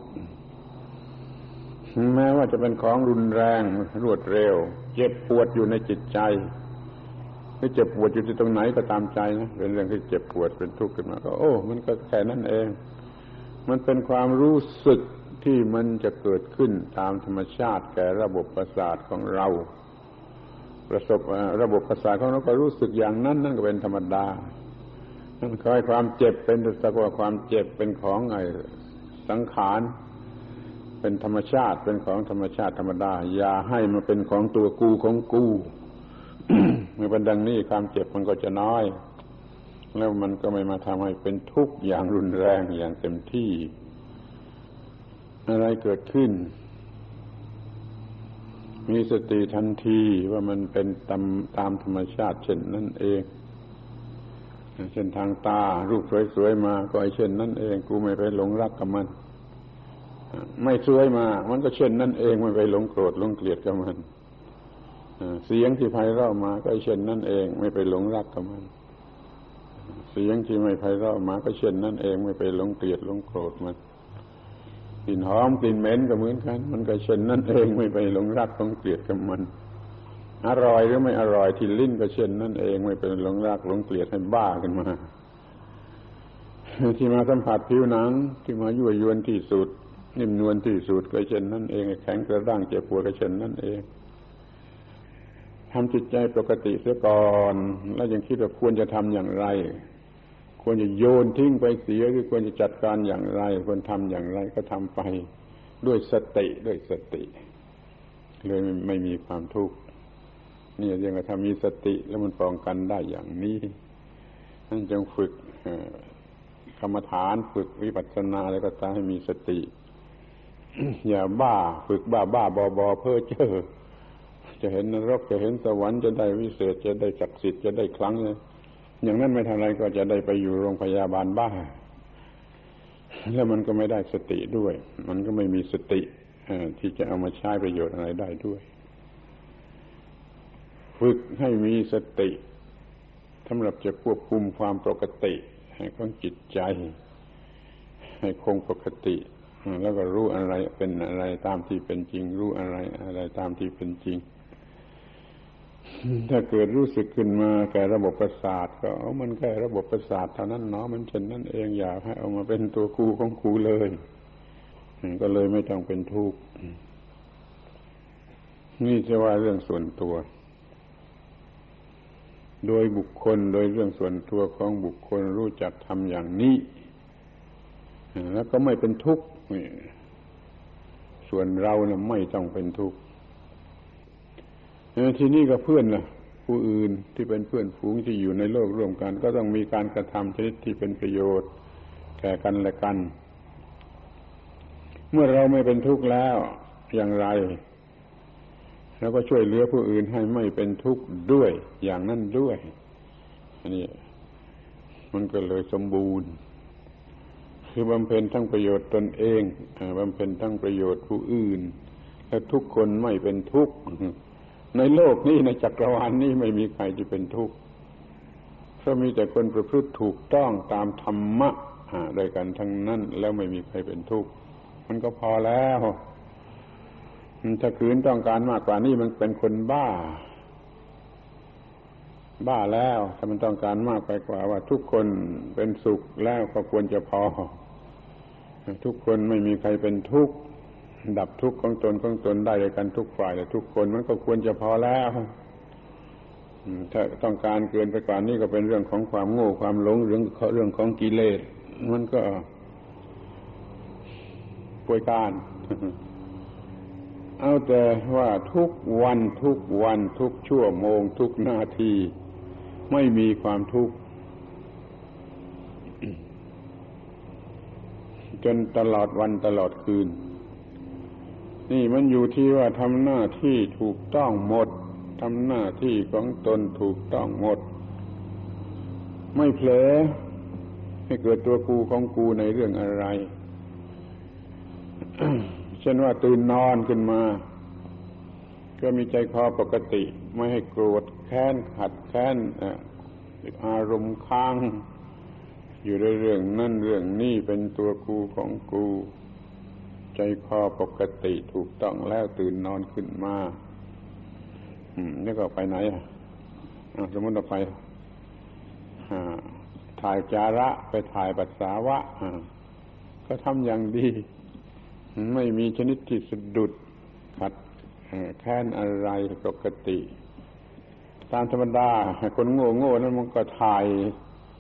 แม้ว่าจะเป็นของรุนแรงรวดเร็ว เจ็บปวดอยู่ในจิตใจไม่เจ็บปวดอยู่ที่ตรงไหนก็ตามใจนะเป็นเรื่องที่เจ็บปวดเป็นทุกข์ขึ้นมา ก็โอ้ มันก็แค่นั้นเอง มันเป็นความรู้สึกที่มันจะเกิดขึ้นตามธรรมชาติแก่ระบบประสาทของเรา ประสบระบบประสาทของเราก็รู้สึกอย่างนั้นนั่นก็เป็นธรรมดา คอยความเจ็บเป็นสักว่าความเจ็บเป็นของไอสังขารเป็นธรรมชาติเป็นของธรรมชาติธรรมดา อย่าให้มันเป็นของตัวกูของกูเมื่อเป็นดังนี้ความเจ็บมันก็จะน้อย แล้วมันก็ไม่มาทำให้เป็นทุกข์อย่างรุนแรงอย่างเต็มที่ อะไรเกิดขึ้น มีสติทันทีว่ามันเป็นตามตามธรรมชาติเช่นนั่นเอง เช่นทางตา รูปสวยๆมา ก็ไอเช่นนั่นเอง กูไม่ไปหลงรักกับมัน ไม่สวยมา มันก็เช่นนั่นเองไม่ไปหลงโกรธหลงเกลียดกับมันเสียงที่ไพเราะมา ก็เช่นนั่นเอง ไม่ไปหลงรักกับมัน เสียงที่ไม่ไพเราะมา ก็เช่นนั่นเอง ไม่ไปหลงเกลียดหลงโกรธมันกลิ่นหอมกลิ่นเหม็นก็เหมือนกัน มันก็เช่นนั่นเองไม่ไปหลงรักหลงเกลียดกับมัน อร่อยหรือไม่อร่อยที่ลิ้นก็เช่นนั่นเองไม่ไปหลงรักหลงเกลียดให้บ้าขึ้นมา ที่มาสัมผัสผิวหนังที่มายั่วยวนที่สุด นิ่มนวลที่สุดก็เช่นนั่นเองแข็งกระด้างเจ็บปวดก็เช่นนั่นเองทำจิตใจปกติเสียก่อน แล้วยังคิดว่าควรจะทำอย่างไร ควรจะโยนทิ้งไปเสียหรือควรจะจัดการอย่างไร ควรทำอย่างไรก็ทำไป ด้วยสติด้วยสติ เลยไม่มีความทุกข์ นี่เรียกว่าถ้ามีสติแล้วมันป้องกันได้อย่างนี้นั่นจงฝึกกรรมฐานฝึกวิปัสสนาแล้วก็ตามให้มีสติ อย่าบ้าฝึกบ้าบ้าบอบอเพ้อเจ้อจะเห็นนรกจะเห็นสวรรค์จะได้วิเศษจะได้ศักดิ์สิทธิ์จะได้ครั้งเลยอย่างนั้นไม่ทำอะไรก็จะได้ไปอยู่โรงพยาบาลบ้า แล้วมันก็ไม่ได้สติด้วย มันก็ไม่มีสติที่จะเอามาใช้ประโยชน์อะไรได้ด้วย ฝึกให้มีสติสำหรับจะควบคุมความปกติของจิตใจ ให้คงปกติ แล้วก็รู้อะไรเป็นอะไรตามที่เป็นจริง รู้อะไรอะไรตามที่เป็นจริง ถ้าเกิดรู้สึกขึ้นมาแก่ระบบประสาท ก็เอามันแค่ระบบประสาทเท่านั้นเนาะมันเช่นนั้นเองอยากให้เอามาเป็นตัวกูของกูเลยก็เลยไม่ต้องเป็นทุกข์นี่จะว่าเรื่องส่วนตัว โดยบุคคลโดยเรื่องส่วนตัวของบุคคลรู้จักทำอย่างนี้แล้วก็ไม่เป็นทุกข์ส่วนเราเนะ่ยไม่ต้องเป็นทุกข์ทีนี้ก็เพื่อนล่ะ ผู้อื่นที่เป็นเพื่อนฝูงที่อยู่ในโลกร่วมกัน ก็ต้องมีการกระทำชนิดที่เป็นประโยชน์แก่กันและกัน เมื่อเราไม่เป็นทุกข์แล้วอย่างไร แล้วก็ช่วยเหลือผู้อื่นให้ไม่เป็นทุกข์ด้วย อย่างนั้นด้วยอันนี้มันก็เลยสมบูรณ์ คือบำเพ็ญทั้งประโยชน์ตนเองบำเพ็ญทั้งประโยชน์ผู้อื่น และทุกคนไม่เป็นทุกข์ในโลกนี้ในจักรวาลนี้ไม่มีใครที่เป็นทุกข์เพราะมีแต่คนประพฤติถูกต้องตามธรรมะด้วยกันทั้งนั้นแล้วไม่มีใครเป็นทุกข์มันก็พอแล้ว ถ้าคืนต้องการมากกว่านี้มันเป็นคนบ้า บ้าแล้ว ถ้ามันต้องการมากไปกว่า ว่าทุกคนเป็นสุขแล้วก็ควรจะพอ ทุกคนไม่มีใครเป็นทุกข์ดับทุกข์ของตนของตนได้ด้วยกันทุกฝ่ายแต่ทุกคนมันก็ควรจะพอแล้วถ้าต้องการเกินไปกว่านี้ก็เป็นเรื่องของความโง่ความหลงเรื่องเรื่องของกิเลสมันก็ป่วยการ เอาแต่ว่าทุกวันทุกวันทุกชั่วโมง ทุกนาที ไม่มีความทุกข์จนตลอดวันตลอดคืน นี่มันอยู่ที่ว่าทำหน้าที่ถูกต้องหมดทำหน้าที่ของตนถูกต้องหมด ไม่เผลอให้เกิดตัวกูของกูในเรื่องอะไร เช่นว่าตื่นนอนขึ้นมา ก็มีใจคอปกติ ไม่ให้โกรธแค้นขัดแค้นอารมณ์ค้าง อยู่ในเรื่องนั่นเรื่องนี้เป็นตัวกูของกู ใจคอปกติถูกต้องแล้วตื่นนอนขึ้นมาอืมนี่ก็ไปไหนอะสมมติเราไปถ่ายจาระไปถ่ายปัสสาวะก็ทำอย่างดี ไม่มีชนิดที่สะดุดขัดแค้นอะไรปกติ ตามธรรมดา คนโง่โง่นั้นมันก็ถ่าย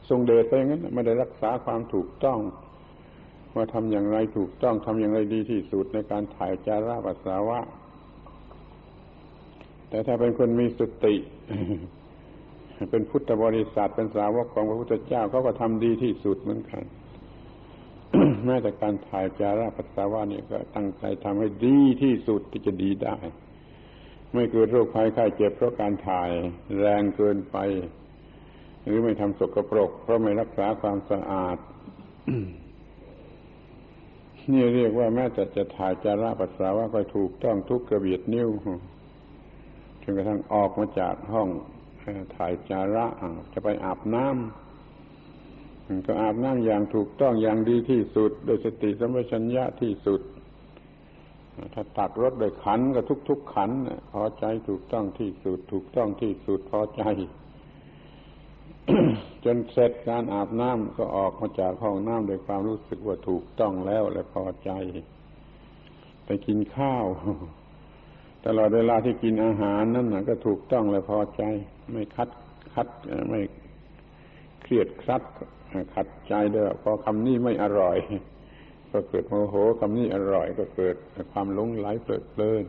ทรงเดชไปอย่างนั้นไม่ได้รักษาความถูกต้อง ว่าทำอย่างไรถูกต้องทำอย่างไรดีที่สุดในการถ่ายจาระปัสสาวะ แต่ถ้าเป็นคนมีสติ เป็นพุทธบริษัทเป็นสาวกของพระพุทธเจ้าเขาก็ทำดีที่สุดเหมือนกัน แม้แต่การถ่ายจาระปัสสาวะนี่ก็ตั้งใจทำให้ดีที่สุดที่จะดีได้ ไม่เกิดโรคภัยไข้เจ็บเพราะการถ่ายแรงเกินไป หรือไม่ทำสกปรก เพราะไม่รักษาความสะอาดนี่เรียกว่าแม้แต่จะถ่ายจาระปัสสาวะก็ถูกต้องทุกกระเบียดนิ้วจนกระทั่งออกมาจากห้องถ่ายจาระจะไปอาบน้ำ ก็อาบน้ำอย่างถูกต้องอย่างดีที่สุด โดยสติสัมปชัญญะที่สุด ถ้าตักรถโดยขันก็ทุก ๆ ขันพอใจถูกต้องที่สุด ถูกต้องที่สุดพอใจ จนเสร็จการอาบน้ำก็ออกมาจากห้องน้ำโดยความรู้สึกว่าถูกต้องแล้วและพอใจ ไปกินข้าวตลอดเวลาที่กินอาหารนั่นนะก็ถูกต้องและพอใจ ไม่คัดคัดไม่เครียดครัด ขัดใจด้วยพอคำนี้ไม่อร่อย ก็เกิดโมโหคำนี้อร่อย ก็เกิดความหลงไหลเปลิดเพลิน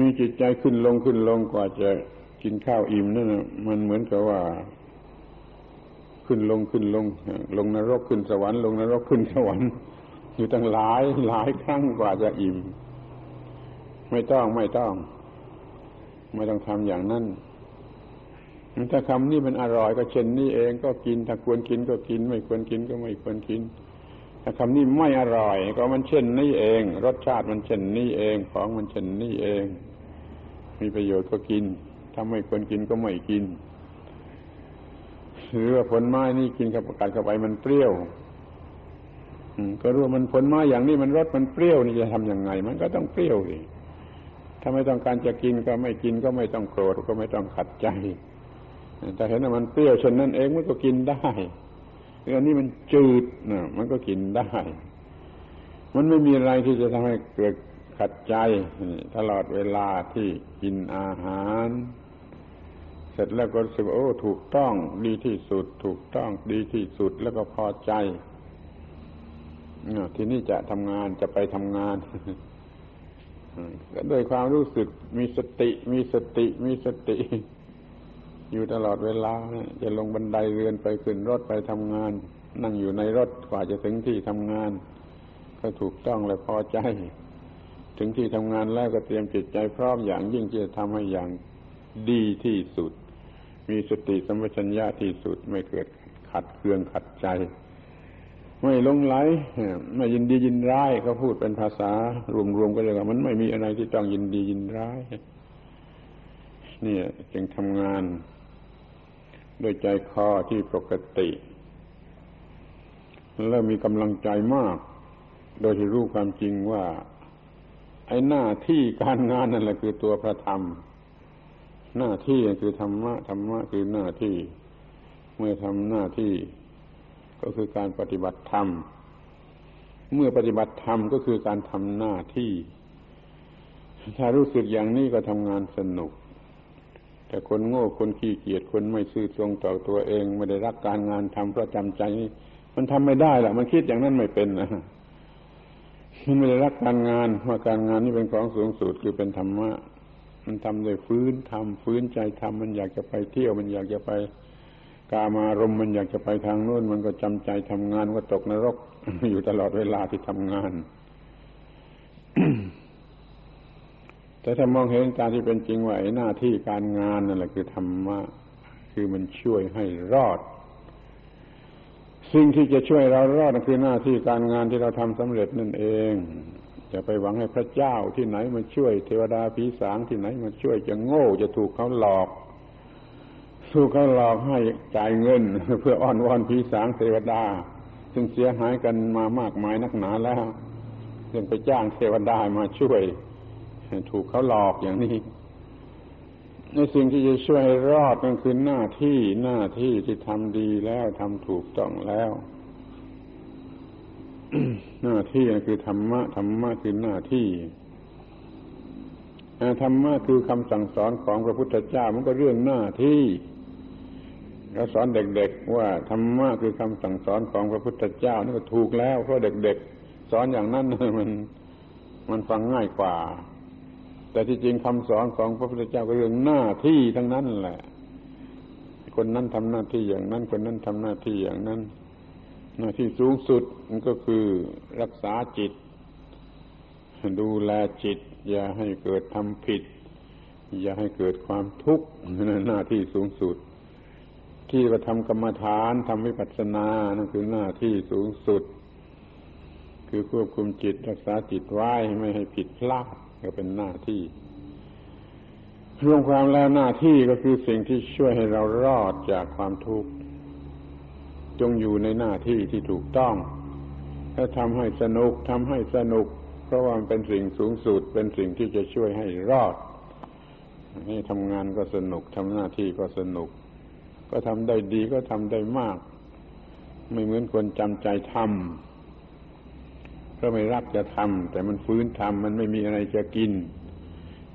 มีจิตใจขึ้นลงขึ้นลงกว่าจะกินข้าวอิ่มนั่นมันเหมือนกับว่า ขึ้นลงขึ้นลง ลงนรกขึ้นสวรรค์ลงนรกขึ้นสวรรค์อยู่ตั้งหลายหลายครั้งกว่าจะอิ่ม ไม่ต้องไม่ต้อง ไม่ต้องทำอย่างนั้น ถ้าคำนี้มันอร่อยก็เช่นนี้เองก็กิน ถ้าควรกินก็กิน ไม่ควรกินก็ไม่ควรกิน ถ้าคำนี้ไม่อร่อย ก็มันเช่นนี้เอง รสชาติมันเช่นนี้เองของมันเช่นนี้เอง มีประโยชน์ก็กิน ถ้าไม่ควรกินก็ไม่กินหรือว่าผลไม้นี่กินกับกาศเข้าไปมันเปรี้ยวก็รู้ว่ามันผลไม้อย่างนี้มันรสมันเปรี้ยวนี่จะทํำยังไง มันก็ต้องเปรี้ยวสิถ้าไม่ต้องการจะกินก็ไม่กินก็ไม่ต้องโกรธก็ไม่ต้องขัดใจ แต่เห็นว่ามันเปรี้ยวเช่นนั้นเองมันก็กินได้องนี้มันจืดนะมันก็กินได้ มันไม่มีอะไรที่จะทำให้เกิดขัดใจตลอดเวลาที่กินอาหาร เสร็จแล้วก็รู้สึกโอ้ถูกต้องดีที่สุด ถูกต้องดีที่สุดแล้วก็พอใจทีนี้จะทำงานจะไปทำงานก็ด้วยความรู้สึกมีสติ มีสติ มีสติ อยู่ตลอดเวลา จะลงบันไดเรือนไปขึ้นรถไปทำงาน นั่งอยู่ในรถกว่าจะถึงที่ทำงาน ก็ถูกต้องและพอใจ ถึงที่ทำงานแล้วก็เตรียมจิตใจพร้อมอย่างยิ่งที่จะทำให้อย่างดีที่สุด มีสติสัมปชัญญะที่สุดไม่เกิดขัดเคืองขัดใจ ไม่ลงไหลไม่ยินดียินร้ายก็พูดเป็นภาษารวมๆก็เลยว่ามันไม่มีอะไรที่ต้องยินดียินร้ายนี่จึงทำงาน โดยใจคอที่ปกติ แล้วมีกำลังใจมาก โดยที่รู้ความจริงว่า ไอ้หน้าที่การงานนั่นแหละคือตัวพระธรรม หน้าที่คือธรรมะธรรมะคือหน้าที่ เมื่อทำหน้าที่ ก็คือการปฏิบัติธรรม เมื่อปฏิบัติธรรมก็คือการทำหน้าที่ ถ้ารู้สึกอย่างนี้ก็ทำงานสนุก แต่คนโง่คนขี้เกียจคนไม่ซื่อตรงต่อตัวเอง ไม่ได้รักการงานทำเพราะจำใจนี่มันทำไม่ได้ละมันคิดอย่างนั้นไม่เป็นนะมันไม่ได้รักการงานว่าการงานนี่เป็นของสูงสุดคือเป็นธรรมะ มันทำโดยฟื้นทำฟื้นใจทำมันอยากจะไปเที่ยวมันอยากจะไปกามารมมันอยากจะไปทางโน้น มันก็จำใจทำงานว่าตกนรก อยู่ตลอดเวลาที่ทำงาน แต่ถ้ามองเห็นการที่เป็นจริงว่าหน้าที่การงานนั่นแหละคือธรรมะคือมันช่วยให้รอด สิ่งที่จะช่วยเรารอดคือหน้าที่การงานที่เราทำสำเร็จนั่นเองจะไปหวังให้พระเจ้าที่ไหนมาช่วยเทวดาผีสางที่ไหนมาช่วยจะโง่จะถูกเขาหลอกถูกเขาหลอกให้จ่ายเงิน เพื่ออ้อนวอนผีสางเทวดา ซึ่งเสียหายกันมามากมายนักหนาแล้วจึงไปจ้างเทวดามาช่วย ถูกเขาหลอกอย่างนี้ในสิ่งที่จะช่วยรอดนั่นคือหน้าที่หน้าที่ที่ทำดีแล้วทำถูกต้องแล้ว หน้าที่คือธรรมะธรรมะคือหน้าที่ธรรมะคือคำสั่งสอนของพระพุทธเจ้ามันก็เรื่องหน้าที่เราสอนเด็กๆว่าธรรมะคือคำสั่งสอนของพระพุทธเจ้านี่ก็ถูกแล้วเพราะเด็กๆสอนอย่างนั้นมัน มันฟังง่ายกว่า แต่ที่จริงคำสอนของพระพุทธเจ้าก็เรื่องหน้าที่ทั้งนั้นแหละ คนนั้นทำหน้าที่อย่างนั้น คนนั้นทำหน้าที่อย่างนั้น หน้าที่สูงสุดมันก็คือรักษาจิต ดูแลจิต อย่าให้เกิดทำผิด อย่าให้เกิดความทุกข์หน้าที่สูงสุด ที่กระทำกรรมฐานทำวิปัสสนานั่นคือหน้าที่สูงสุด คือควบคุมจิตรักษาจิตไว้ไม่ให้ผิดพลาด ก็เป็นหน้าที่ รวมความแล้วหน้าที่ก็คือสิ่งที่ช่วยให้เรารอดจากความทุกข์จงอยู่ในหน้าที่ที่ถูกต้องถ้าทำให้สนุกทำให้สนุก เพราะว่ามันเป็นสิ่งสูงสุด เป็นสิ่งที่จะช่วยให้รอด นี่ทำงานก็สนุกทำหน้าที่ก็สนุก ก็ทำได้ดีก็ทำได้มาก ไม่เหมือนคนจำใจทำ เพราะไม่รักจะทำแต่มันฟื้นทำมันไม่มีอะไรจะกิน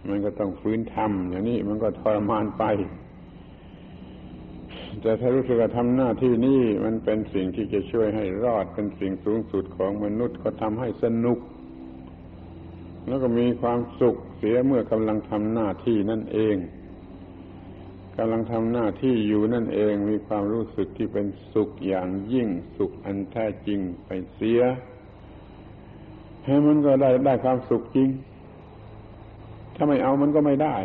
มันก็ต้องฟื้นทำอย่างนี้มันก็ทรมานไป แต่ถ้ารู้สึกว่าทำหน้าที่นี้มันเป็นสิ่งที่จะช่วยให้รอดเป็นสิ่งสูงสุดของมนุษย์ก็ทำให้สนุก แล้วก็มีความสุขเสียเมื่อกำลังทำหน้าที่นั่นเองกำลังทำหน้าที่อยู่นั่นเองมีความรู้สึกที่เป็นสุขอย่างยิ่งสุขอันแท้จริงไปเสีย มันก็ได้ได้ความสุขจริง ถ้าไม่เอามันก็ไม่ได้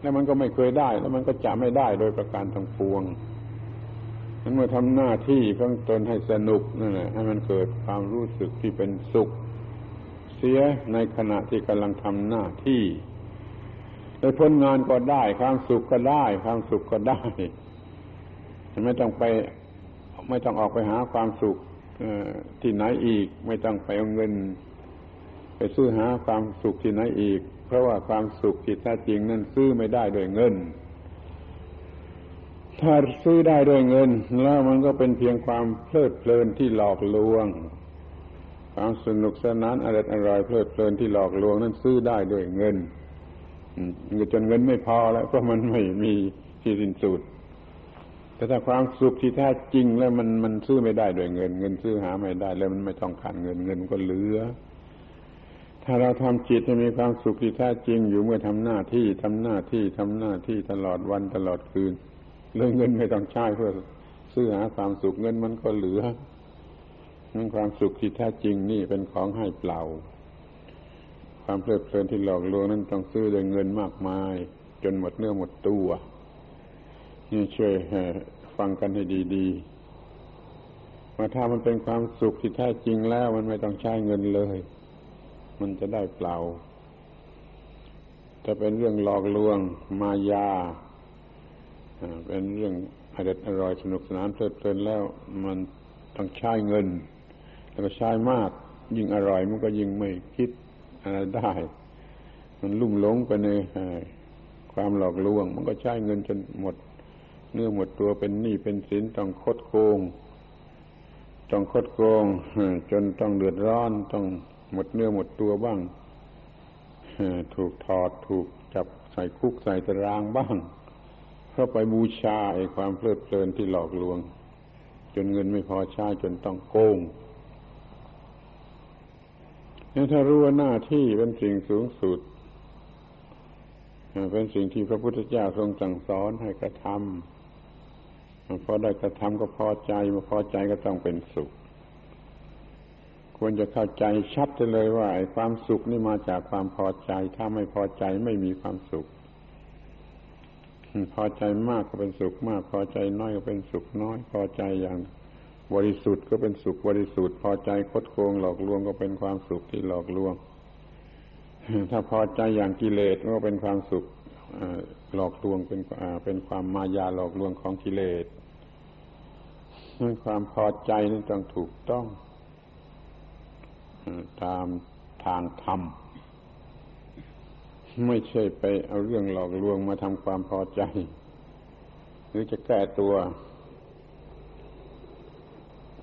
แล้วมันก็ไม่เคยได้ แล้วมันก็จะไม่ได้โดยประการทั้งปวงนั้นเมื่อทำหน้าที่ของตนให้สนุกนั่นแหละให้มันเกิดความรู้สึกที่เป็นสุข เสียในขณะที่กำลังทำหน้าที่ได้พ้นงานก็ได้ ความสุขก็ได้ ความสุขก็ได้ ไม่ต้องไป ไม่ต้องออกไปหาความสุขที่ไหนอีก ไม่ต้องไปเอาเงิน ซื้อหาความสุขที่ไหนอีก เพราะว่าความสุขที่แท้จริงนั้นซื้อไม่ได้ด้วยเงิน ถ้าซื้อได้ด้วยเงิน แล้วมันก็เป็นเพียงความเพลิดเพลินที่หลอกลวง ความสนุกสนานอร่อยอร่อยเพลิดเพลินที่หลอกลวงนั้นซื้อได้ด้วยเงินจนเงินไม่พอแล้วเพราะมันไม่มีที่สิ้นสุดแต่ถ้าความสุขที่แท้จริงแล้วมันมันซื้อไม่ได้ด้วยเงิน เงินซื้อหาไม่ได้แล้วมันไม่ต้องการเงินเงินก็เหลือ ถ้าเราทำจิตให้มีความสุขที่แท้จริงอยู่เมื่อทำหน้าที่ทำหน้าที่ทำหน้าที่ตลอดวันตลอดคืนเรื่องเงินไม่ต้องใช้เพื่อซื้อหาความสุขเงินมันก็เหลือนั่นความสุขที่แท้จริงนี่เป็นของให้เปล่า ความเพลิดเพลินที่หลอกลวงนั้นต้องซื้อด้วยเงินมากมาย จนหมดเนื้อหมดตัวนี่ช่วยฟังกันให้ดีๆว่าถ้ามันเป็นความสุขที่แท้จริงแล้วมันไม่ต้องใช้เงินเลย มันจะได้เปล่า จะเป็นเรื่องหลอกลวงมายา เป็นเรื่องอร่อยอร่อยสนุกสนานเพลิดเพลินแล้ว มันต้องใช้เงิน แล้วก็ใช้มาก ยิ่งอร่อยมันก็ยิ่งไม่คิดอะไรได้ มันลุ่มหลงไปในความหลอกลวง มันก็ใช้เงินจนหมด เนื้อหมดตัวเป็นหนี้เป็นสินต้องคดโกง ต้องคดโกงจนต้องเดือดร้อนต้อง หมดเนื้อหมดตัวบ้างถูกถอดถูกจับใส่คุกใส่ตารางบ้างเพราะไปบูชาไอ้ความเพลิดเพลินที่หลอกลวง จนเงินไม่พอใช้จนต้องโกงนี่ถ้ารู้ว่าหน้าที่เป็นสิ่งสูงสุดเป็นสิ่งที่พระพุทธเจ้าทรงสั่งสอนให้กระทำพอได้กระทำก็พอใจมาพอใจก็ต้องเป็นสุข ควรจะเข้าใจชัดเลยว่าความสุขนี่มาจากความพอใจ ถ้าไม่พอใจไม่มีความสุข พอใจมากก็เป็นสุขมาก พอใจน้อยก็เป็นสุขน้อย พอใจอย่างบริสุทธิ์ก็เป็นสุขบริสุทธิ์ พอใจคดโกงหลอกลวงก็เป็นความสุขที่หลอกลวง ถ้าพอใจอย่างกิเลสก็เป็นความสุขหลอกลวงเป็นเป็นความมายาหลอกลวงของกิเลสความพอใจนี่ต้องถูกต้อง ตามทางธรรม ไม่ใช่ไปเอาเรื่องหลอกลวงมาทำความพอใจ หรือจะแก้ตัว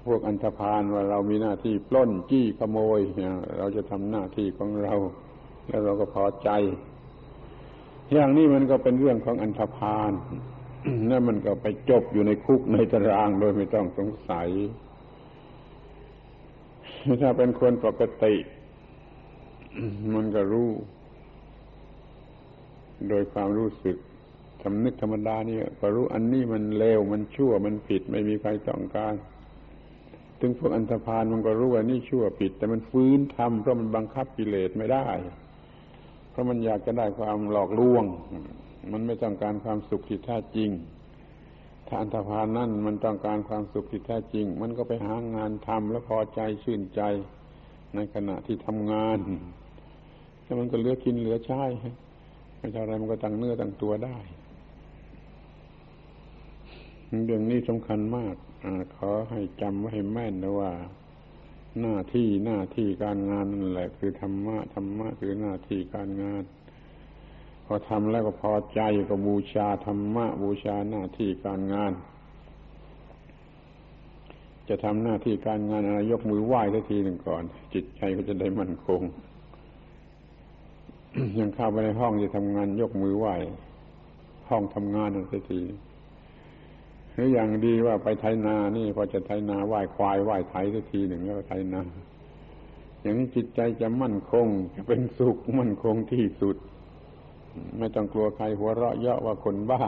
พวกอันธพาลว่าเรามีหน้าที่ปล้นจี้ขโมยเราจะทำหน้าที่ของเรา แล้วเราก็พอใจ อย่างนี้มันก็เป็นเรื่องของอันธพาลนั่นมันก็ไปจบอยู่ในคุกในตารางโดยไม่ต้องสงสัย ถ้าเป็นคนปกติ มันก็รู้ โดยความรู้สึกสำนึกธรรมดานี่ก็รู้อันนี้มันเลวมันชั่วมันผิดไม่มีใครต้องการ ถึงพวกอันธพาลมันก็รู้ว่านี่ชั่วผิด แต่มันฟื้นทำเพราะมันบังคับกิเลสไม่ได้ เพราะมันอยากจะได้ความหลอกลวง มันไม่ต้องการความสุขที่แท้จริง ถ้าอันธพาลนั่นมันต้องการความสุขที่แท้จริง มันก็ไปหางานทำแล้วพอใจชื่นใจในขณะที่ทำงานแล้วมันก็เหลือกินเหลือใช้ไม่เท่าไรมันก็ตั้งเนื้อตั้งตัวได้เรื่องนี้สำคัญมากอขอให้จำไว้ให้แม่นนะว่า หน้าที่หน้าที่การงานนั่นแหละ คือธรรมะธรรมะคือหน้าที่การงาน พอทำแล้วก็พอใจก็บูชาธรรมะ บูชาหน้าที่การงาน จะทำหน้าที่การงานอะไรยกมือไหว้ทันทีหนึ่งก่อน จิตใจก็จะได้มั่นคง ยังเข้าไปในห้องจะทำงาน ยกมือไหว้ห้องทำงานทันทีหรืออย่างดีว่าไปไถนานี่พอจะไถนาไหว้ควายไหว้ไถสักทีหนึ่งแล้วไถนา อย่างนี้จิตใจจะมั่นคงจะเป็นสุขมั่นคงที่สุด ไม่ต้องกลัวใครหัวเราะเยาะว่าคนบ้า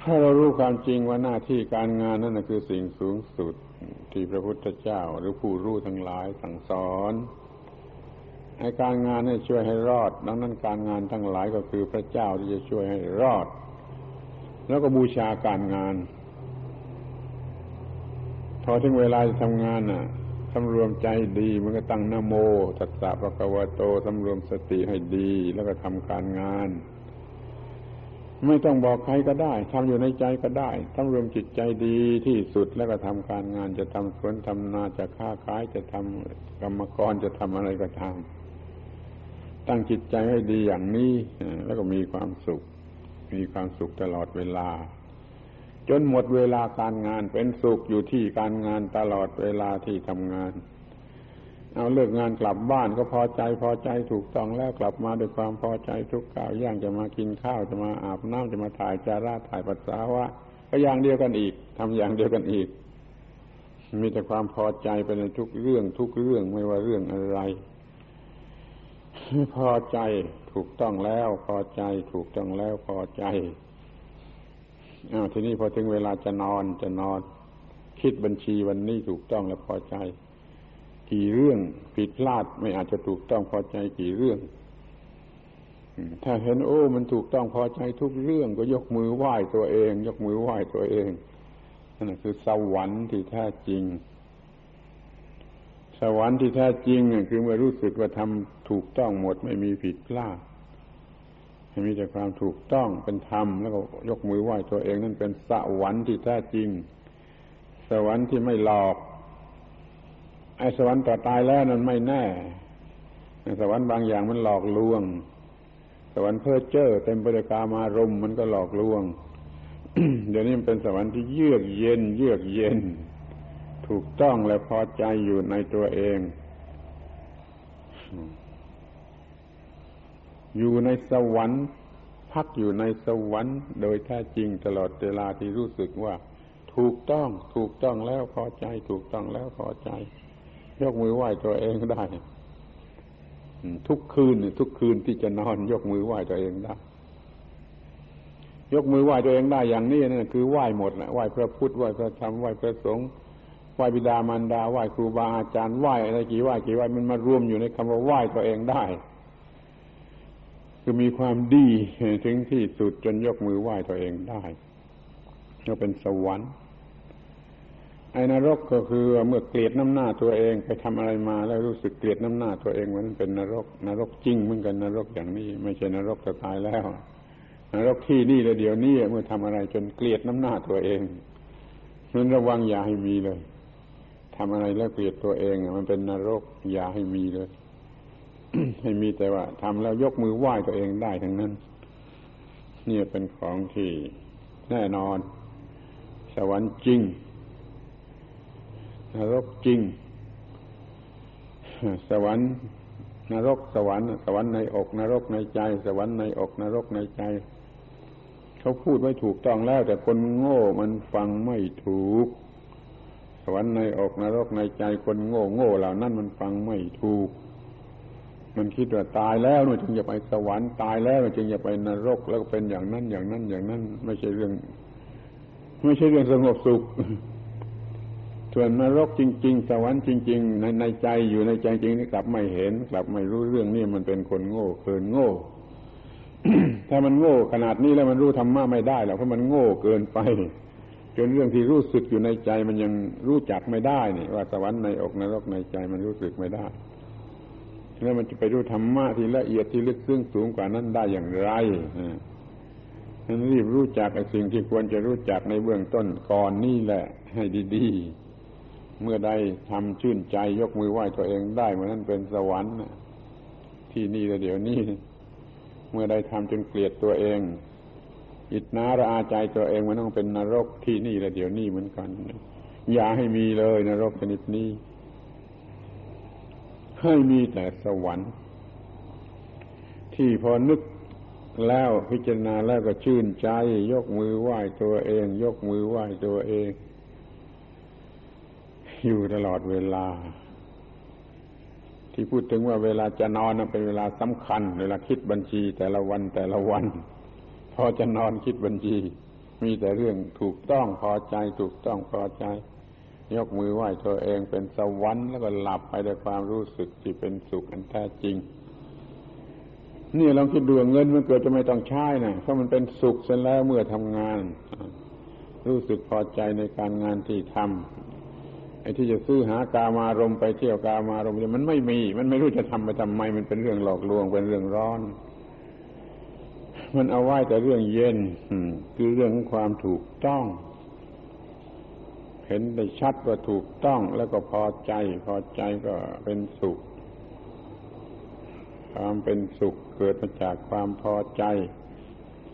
ถ้าเรารู้ความจริงว่าหน้าที่การงานนั่นคือสิ่งสูงสุดที่พระพุทธเจ้าหรือผู้รู้ทั้งหลายสั่งสอนให้การงานให้ช่วยให้รอด ดังนั้นการงานทั้งหลายก็คือพระเจ้าที่จะช่วยให้รอด แล้วก็บูชาการงาน พอถึงเวลาจะทำงานน่ะ สำรวมใจดี มันก็ตั้งนโมตัสสะปะกวะโตสำรวมสติให้ดี แล้วก็ทำการงาน ไม่ต้องบอกใครก็ได้ทำอยู่ในใจก็ได้สำรวมจิตใจดีที่สุดแล้วก็ทำการงานจะทำสวนทำนาจะค้าขายจะทำกรรมกรจะทำอะไรก็ทำตั้งจิตใจให้ดีอย่างนี้ แล้วก็มีความสุข มีความสุขตลอดเวลา จนหมดเวลาการงานเป็นสุขอยู่ที่การงานตลอดเวลาที่ทำงาน เอาเลิกงานกลับบ้านก็พอใจพอใจถูกต้องแล้วกลับมาด้วยความพอใจทุกข่าวย่างจะมากินข้าวจะมาอาบน้ำจะมาถ่ายจาราถ่ายปัสสาวะก็อย่างเดียวกันอีกทำอย่างเดียวกันอีก มีแต่ความพอใจไปในทุกเรื่องทุกเรื่องไม่ว่าเรื่องอะไร พอใจถูกต้องแล้วพอใจถูกต้องแล้วพอใจ ทีนี้พอถึงเวลาจะนอนจะนอน คิดบัญชีวันนี้ถูกต้องแล้วพอใจ กี่เรื่องผิดพลาดไม่อาจจะถูกต้องพอใจกี่เรื่องถ้าเห็นโอ้ มันถูกต้องพอใจทุกเรื่องก็ยกมือไหว้ตัวเอง ยกมือไหว้ตัวเองนั่นคือสวรรค์ที่แท้จริง สวรรค์ที่แท้จริงคือเมื่อรู้สึกว่าทำถูกต้องหมดไม่มีผิดพลาด มีแต่ความถูกต้องเป็นธรรมแล้วก็ยกมือไหว้ตัวเองนั่นเป็นสวรรค์ที่แท้จริง สวรรค์ที่ไม่หลอกไอ้สวรรค์ต่อตายแล้วนั้นไม่แน่สวรรค์บางอย่างมันหลอกลวง สวรรค์เพ้อเจ้อเต็มไปด้วยกามารมมันก็หลอกลวง เดี๋ยวนี้มันเป็นสวรรค์ที่เยือกเย็น เยือกเย็น ถูกต้องและพอใจอยู่ในตัวเอง อยู่ในสวรรค์ พักอยู่ในสวรรค์โดยแท้จริงตลอดเวลาที่รู้สึกว่า ถูกต้องถูกต้องแล้วพอใจ ถูกต้องแล้วพอใจ ยกมือไหว้ตัวเองได้ทุกคืนทุกคืนที่จะนอน ยกมือไหว้ตัวเองได้ ยกมือไหว้ตัวเองได้อย่างนี้นั่นคือไหว้หมดแหละไหว้พระพุทธไหว้พระธรรมไหว้พระสงฆ์ไหว้บิดามารดาไหว้ครูบาอาจารย์ไหว้อะไรกี่ไหว้กี่ไหว้มันมารวมอยู่ในคำว่าไหว้ตัวเองได้ คือมีความดีถึงที่สุดจนยกมือไหว้ตัวเองได้ก็เป็นสวรรค์ไอ้นรกก็คือเมื่อเกลียดน้ำหน้าตัวเองไปทำอะไรมาแล้วรู้สึกเกลียดน้ำหน้าตัวเองมันเป็นนรก นรกจริงเหมือนกันนรกอย่างนี้ ไม่ใช่นรกจะตายแล้ว นรกที่นี่เลยเดี๋ยวนี้เมื่อทำอะไรจนเกลียดน้ำหน้าตัวเองนั้นระวังอย่าให้มีเลยทำอะไรแล้วเกลียดตัวเองมันเป็นนรกอย่าให้มีเลย ให้มีแต่ว่าทำแล้วยกมือไหว้ตัวเองได้ทั้งนั้น นี่เป็นของที่แน่นอน สวรรค์จริงนรกจริง สวรรค์นรกสวรรค์สวรรค์ในอกนรกในใจ สวรรค์ในอกนรกในใจ เขาพูดไว้ถูกต้องแล้ว แต่คนโง่มันฟังไม่ถูก สวรรค์ในอกนรกในใจคนโง่โง่เหล่านั้นมันฟังไม่ถูก มันคิดว่าตายแล้วมันจึงจะไปสวรรค์ตายแล้วมันจึงจะไปนรกแล้วก็เป็นอย่างนั้นอย่างนั้นอย่างนั้น ไม่ใช่เรื่อง ไม่ใช่เรื่องสงบสุขส่วนนรกจริง ๆ สวรรค์จริง ๆ ในในใจอยู่ในใจจริงนี่กลับไม่เห็น กลับไม่รู้เรื่องนี่มันเป็นคนโง่เกินโง่ ถ้ามันโง่ขนาดนี้แล้วมันรู้ธรรมะไม่ได้หรอกเพราะมันโง่เกินไปจนเรื่องที่รู้สึกอยู่ในใจมันยังรู้จักไม่ได้นี่ว่าสวรรค์ในอกนรกในใจมันรู้สึกไม่ได้ แล้วมันจะไปรู้ธรรมะที่ละเอียดที่ลึกซึ้งสูงกว่านั้นได้อย่างไรนั้นรีบรู้จักสิ่งที่ควรจะรู้จักในเบื้องต้นก่อนนี่แหละ ให้ดีๆ เมื่อได้ทำชื่นใจยกมือไหว้ตัวเองได้เมื่อนั้นเป็นสวรรค์ที่นี่แลเดี๋ยวนี้ เมื่อได้ทำจนเกลียดตัวเอง อิจนาระอาใจตัวเองมันต้องเป็นนรกที่นี่แลเดี๋ยวนี้เหมือนกัน อย่าให้มีเลยนรกชนิดนี้ ให้มีแต่สวรรค์ ที่พอนึกแล้วพิจารณาแล้วก็ชื่นใจ ยกมือไหว้ตัวเอง ยกมือไหว้ตัวเอง อยู่ตลอดเวลา ที่พูดถึงว่าเวลาจะนอนเป็นเวลาสำคัญ เวลาคิดบัญชีแต่ละวันแต่ละวัน พอจะนอนคิดบัญชี มีแต่เรื่องถูกต้องพอใจ ถูกต้องพอใจ ยกมือไหว้ตัวเองเป็นสวรรค์แล้วก็หลับไปด้วยความรู้สึกที่เป็นสุขอันแท้จริง นี่ลองคิดดูเงินมันเกิดจะไม่ต้องใช้นะเพราะมันเป็นสุขเสร็จแล้วเมื่อทำงาน รู้สึกพอใจในการงานที่ทำไอ้ที่จะซื้อหากามารมไปเที่ยวกามารมมันไม่มี มันไม่รู้จะทำไปทำไม มันเป็นเรื่องหลอกลวงเป็นเรื่องร้อน มันเอาไว้แต่เรื่องเย็นคือเรื่องของความถูกต้อง เห็นได้ชัดว่าถูกต้องแล้วก็พอใจ พอใจก็เป็นสุข ความเป็นสุขเกิดมาจากความพอใจ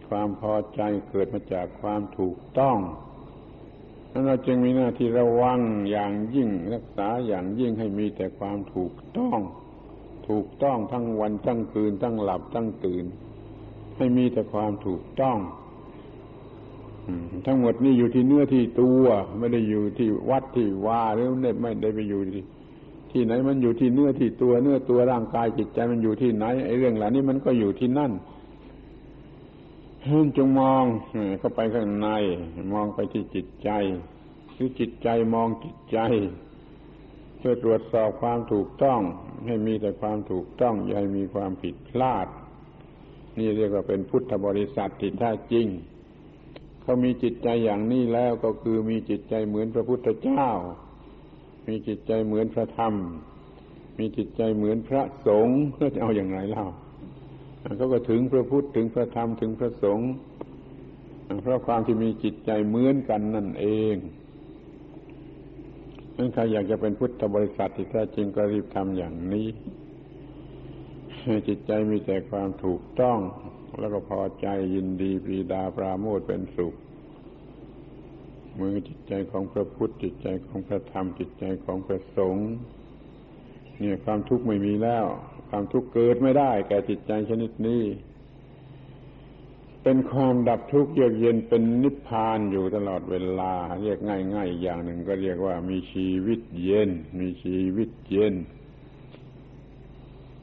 ความพอใจเกิดมาจากความถูกต้องนั้นเราจึงมีหน้าที่ระวังอย่างยิ่งรักษาอย่างยิ่งให้มีแต่ความถูกต้อง ถูกต้องทั้งวันทั้งคืนทั้งหลับทั้งตื่น ให้มีแต่ความถูกต้อง ทั้งหมดนี่อยู่ที่เนื้อที่ตัว ไม่ได้อยู่ที่วัดที่ว่าหรือไม่ได้ไปอยู่ที่ที่ไหนมันอยู่ที่เนื้อที่ตัวเนื้อตัวร่างกายจิตใจมันอยู่ที่ไหนไอ้เรื่องเหล่านี้มันก็อยู่ที่นั่นจงมองเข้าไปข้างใน มองไปที่จิตใจหรือจิตใจมองจิตใจ เพื่อตรวจสอบความถูกต้อง ให้มีแต่ความถูกต้อง อย่าให้มีความผิดพลาด นี่เรียกว่าเป็นพุทธบริษัทที่แท้จริง เขามีจิตใจอย่างนี้แล้วก็คือมีจิตใจเหมือนพระพุทธเจ้า มีจิตใจเหมือนพระธรรม มีจิตใจเหมือนพระสงฆ์ก็จะเอาอย่างไรเล่าเขาก็ถึงพระพุทธถึงพระธรรมถึงพระสงฆ์เพราะความที่มีจิตใจเหมือนกันนั่นเองนั้นใครอยากจะเป็นพุทธบริษัทที่แท้จริงก็รีบทำอย่างนี้จิตใจมีแต่ความถูกต้อง แล้วก็พอใจยินดีปรีดาปราโมทเป็นสุข มือจิตใจของพระพุทธจิตใจของพระธรรมจิตใจของพระสงฆ์เนี่ยความทุกข์ไม่มีแล้ว ความทุกข์เกิดไม่ได้ แก่จิตใจชนิดนี้ เป็นความดับทุกข์เยือกเย็นเป็นนิพพานอยู่ตลอดเวลา เรียกง่ายๆอย่างหนึ่งก็เรียกว่ามีชีวิตเย็น มีชีวิตเย็น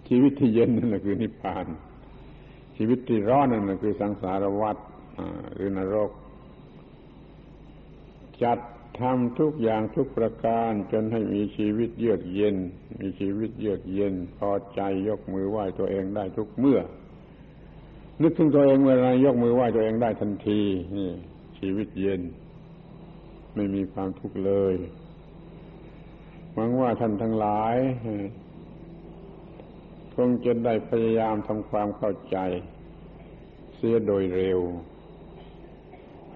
ชีวิตที่เย็นนั่นแหละคือนิพพาน ชีวิตที่ร้อนนั่นคือสังสารวัฏหรือนรก จัดทำทุกอย่างทุกประการจนให้มีชีวิตเยือกเย็น มีชีวิตเยือกเย็น พอใจยกมือไหว้ตัวเองได้ทุกเมื่อ นึกถึงตัวเองเมื่อไรยกมือไหว้ตัวเองได้ทันทีนี่ชีวิตเย็น ไม่มีความทุกข์เลยหวังว่าท่านทั้งหลาย งจะได้พยายามทำความเข้าใจ เสียโดยเร็ว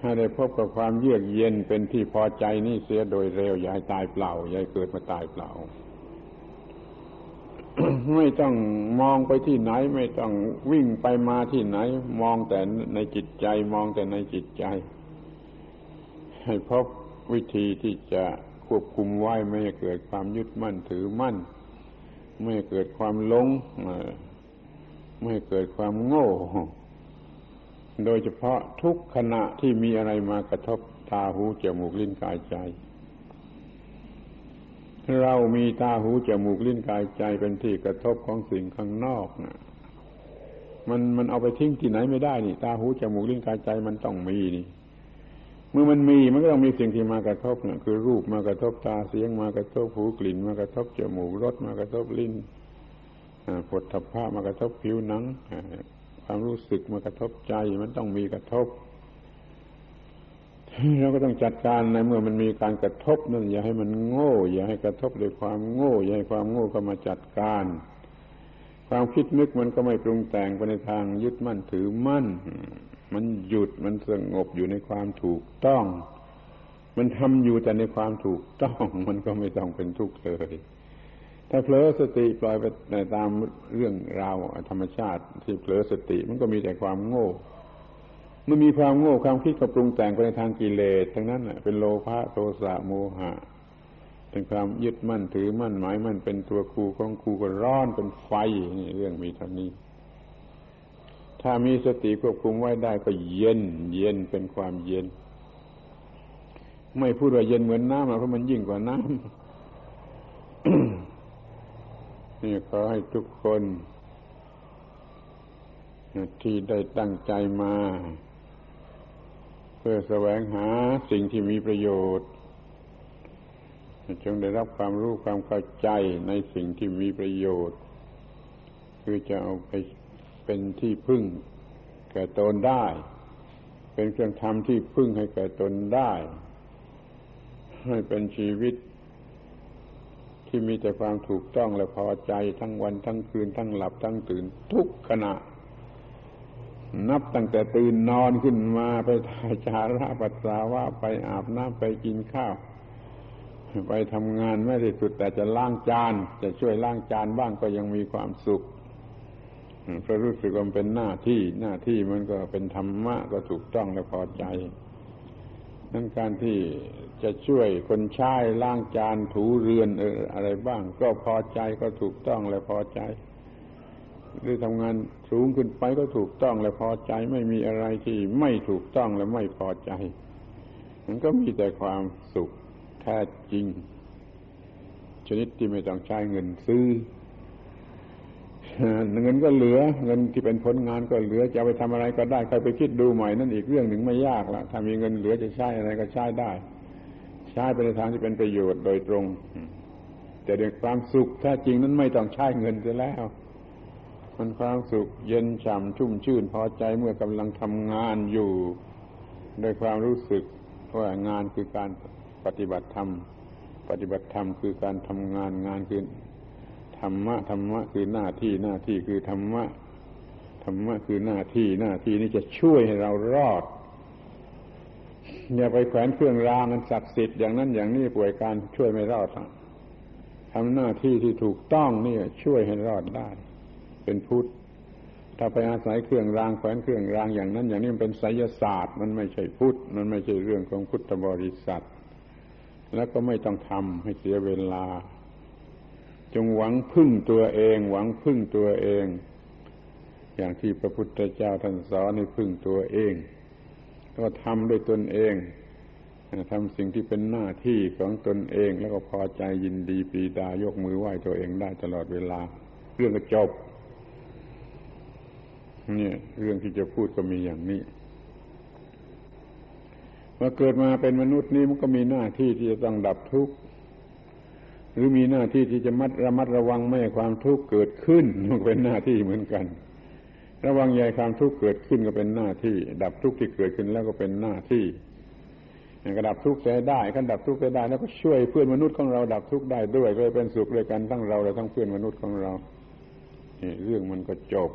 ให้ได้พบกับความเยือกเย็นเป็นที่พอใจนี่เสียโดยเร็ว อย่าให้ตายเปล่า อย่าให้เกิดมาตายเปล่า ไม่ต้องมองไปที่ไหน ไม่ต้องวิ่งไปมาที่ไหน มองแต่ในจิตใจ มองแต่ในจิตใจ ให้พบวิธีที่จะควบคุมไว้ไม่ให้เกิดความยึดมั่นถือมั่น ไม่เกิดความหลงไม่เกิดความโง่ โดยเฉพาะทุกขณะที่มีอะไรมากระทบตาหูจมูกลิ้นกายใจ เรามีตาหูจมูกลิ้นกายใจเป็นที่กระทบของสิ่งข้างนอกนะมันมันเอาไปทิ้งที่ไหนไม่ได้นี่ ตาหูจมูกลิ้นกายใจมันต้องมีนี่ เมื่อมันมีมันก็ต้องมีสิ่งที่มากระทบนะคือรูปมากระทบตาเสียงมากระทบหูกลิ่น มากระทบจมูกรสมากระทบลิ้นผลทพะมากระทบผิวหนังความรู้สึกมากระทบใจมันต้องมีกระทบเราก็ต้องจัดการในเมื่อมันมีการกระทบนั่นอย่าให้มันโง่ อย่าให้กระทบด้วยความโง่ อย่าให้ความโง่เข้ามาจัดการ ความคิดนึกมันก็ไม่ปรุงแต่งไปในทางยึดมั่นถือมั่น มันหยุดมันสงบอยู่ในความถูกต้อง มันทำอยู่แต่ในความถูกต้อง มันก็ไม่ต้องเป็นทุกข์เลยถ้าเผลอสติปล่อยไปตามเรื่องราวธรรมชาติ ที่เผลอสติมันก็มีแต่ความโง่เมื่อมีความโง่ความคิดก็ปรุงแต่งไปในทางกิเลสทั้งนั้นเป็นโลภะโทสะโมหะ เป็นความยึดมั่นถือมั่นหมายมั่นเป็นตัวครูของครูก็ร้อนเป็นไฟนี่เรื่องมีเท่านี้ ถ้ามีสติควบคุมไว้ได้ก็เย็น เย็นเป็นความเย็น ไม่พูดว่าเย็นเหมือนน้ำเพราะมันยิ่งกว่าน้ำนี่ขอให้ทุกคน ที่ได้ตั้งใจมา เพื่อแสวงหาสิ่งที่มีประโยชน์จงได้รับความรู้ความเข้าใจในสิ่งที่มีประโยชน์ คือจะเอาไป เป็นที่พึ่งแก่ตนได้ เป็นเครื่องทำที่พึ่งให้แก่ตนได้ ให้เป็นชีวิต ที่มีแต่ความถูกต้องและพอใจทั้งวันทั้งคืนทั้งหลับทั้งตื่นทุกขณะ นับตั้งแต่ตื่นนอนขึ้นมาไปถ่ายจาระปัสสาวะไปอาบน้ำไปกินข้าวไปทำงานไม่ได้สุดแต่จะล้างจาน จะช่วยล้างจานบ้างก็ยังมีความสุข เพราะรู้สึกว่าเป็นหน้าที่หน้าที่มันก็เป็นธรรมะก็ถูกต้องและพอใจนั่นการที่จะช่วยคนใช้ล้างจานถูเรือนเอออะไรบ้าง ก็พอใจก็ถูกต้องและพอใจ หรือทำงานสูงขึ้นไปก็ถูกต้องและพอใจ ไม่มีอะไรที่ไม่ถูกต้องและไม่พอใจ มันก็มีแต่ความสุขแท้จริง ชนิดที่ไม่ต้องใช้เงินซื้อ เงินก็เหลือ เงินที่เป็นผลงานก็เหลือจะไปทำอะไรก็ได้ใครไปคิดดูใหม่นั่นอีกเรื่องหนึ่งไม่ยากละถ้ามีเงินเหลือจะใช้อะไรก็ใช้ได้ ใช้ไปในทางที่เป็นประโยชน์โดยตรง แต่เรื่องความสุขแท้จริงนั้นไม่ต้องใช้เงินเสียแล้ว มันความสุขเย็นฉ่ำชุ่มชื่นพอใจเมื่อกำลังทำงานอยู่โดยความรู้สึกว่างานคือการปฏิบัติธรรม ปฏิบัติธรรมคือการทำงานงานคือ ธรรมะธรรมะคือหน้าที่หน้าที่คือธรรมะธรรมะคือหน้าที่หน้าที่นี้จะช่วยให้เรารอดอย่าไปแขวนเครื่องรางมันศักดิ์สิทธิ์อย่างนั้นอย่างนี้ป่วยการช่วยไม่รอดทำหน้าที่ที่ถูกต้องนี่ช่วยให้รอดได้ เป็นพุทธถ้าไปอาศัยเครื่องรางแขวนเครื่องรางอย่างนั้น อย่างนี้มันเป็นไสยศาสตร์ มันไม่ใช่พุทธมันไม่ใช่เรื่องของพุทธบริษัท แล้วก็ไม่ต้องทำให้เสียเวลา จงหวังพึ่งตัวเอง หวังพึ่งตัวเอง อย่างที่พระพุทธเจ้าท่านสอนให้พึ่งตัวเอง ก็ทำด้วยตนเองทำสิ่งที่เป็นหน้าที่ของตนเอง แล้วก็พอใจยินดีปีดายกมือไหว้ตัวเองได้ตลอดเวลา เรื่องก็จบเนี่ยเรื่องที่จะพูดก็มีอย่างนี้ว่าเกิดมาเป็นมนุษย์นี่มันก็มีหน้าที่ที่จะต้องดับทุกข์ หรือมีหน้าที่ที่จะมัดระมัดระวังไม่ให้ความทุกข์เกิดขึ้นมันเป็นหน้าที่เหมือนกัน ระวังใหญ่ความทุกข์เกิดขึ้นก็เป็นหน้าที่ ดับทุกข์ที่เกิดขึ้นแล้วก็เป็นหน้าที่กระดับทุกข์เสียได้ขันดับทุกข์ได้ แล้วก็ช่วยเพื่อนมนุษย์ของเราดับทุกข์ได้ด้วยก็เป็นสุขด้วยกันทั้งเราและทั้งเพื่อนมนุษย์ของเราเรื่องมันก็จบ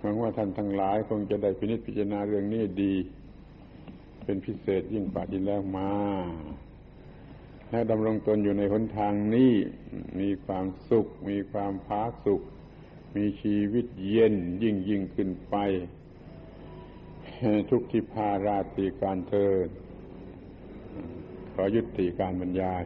หวังว่าท่านทั้งหลายคงจะได้พินิจพิจารณาเรื่องนี้ดี เป็นพิเศษยิ่งกว่าที่แล้วมา ถ้าดำรงตนอยู่ในหนทางนี้ มีความสุข มีความพาสุข มีชีวิตเย็นยิ่งยิ่งขึ้นไป ทุกที่พาราตีการเทินขอยุติการบรรยาย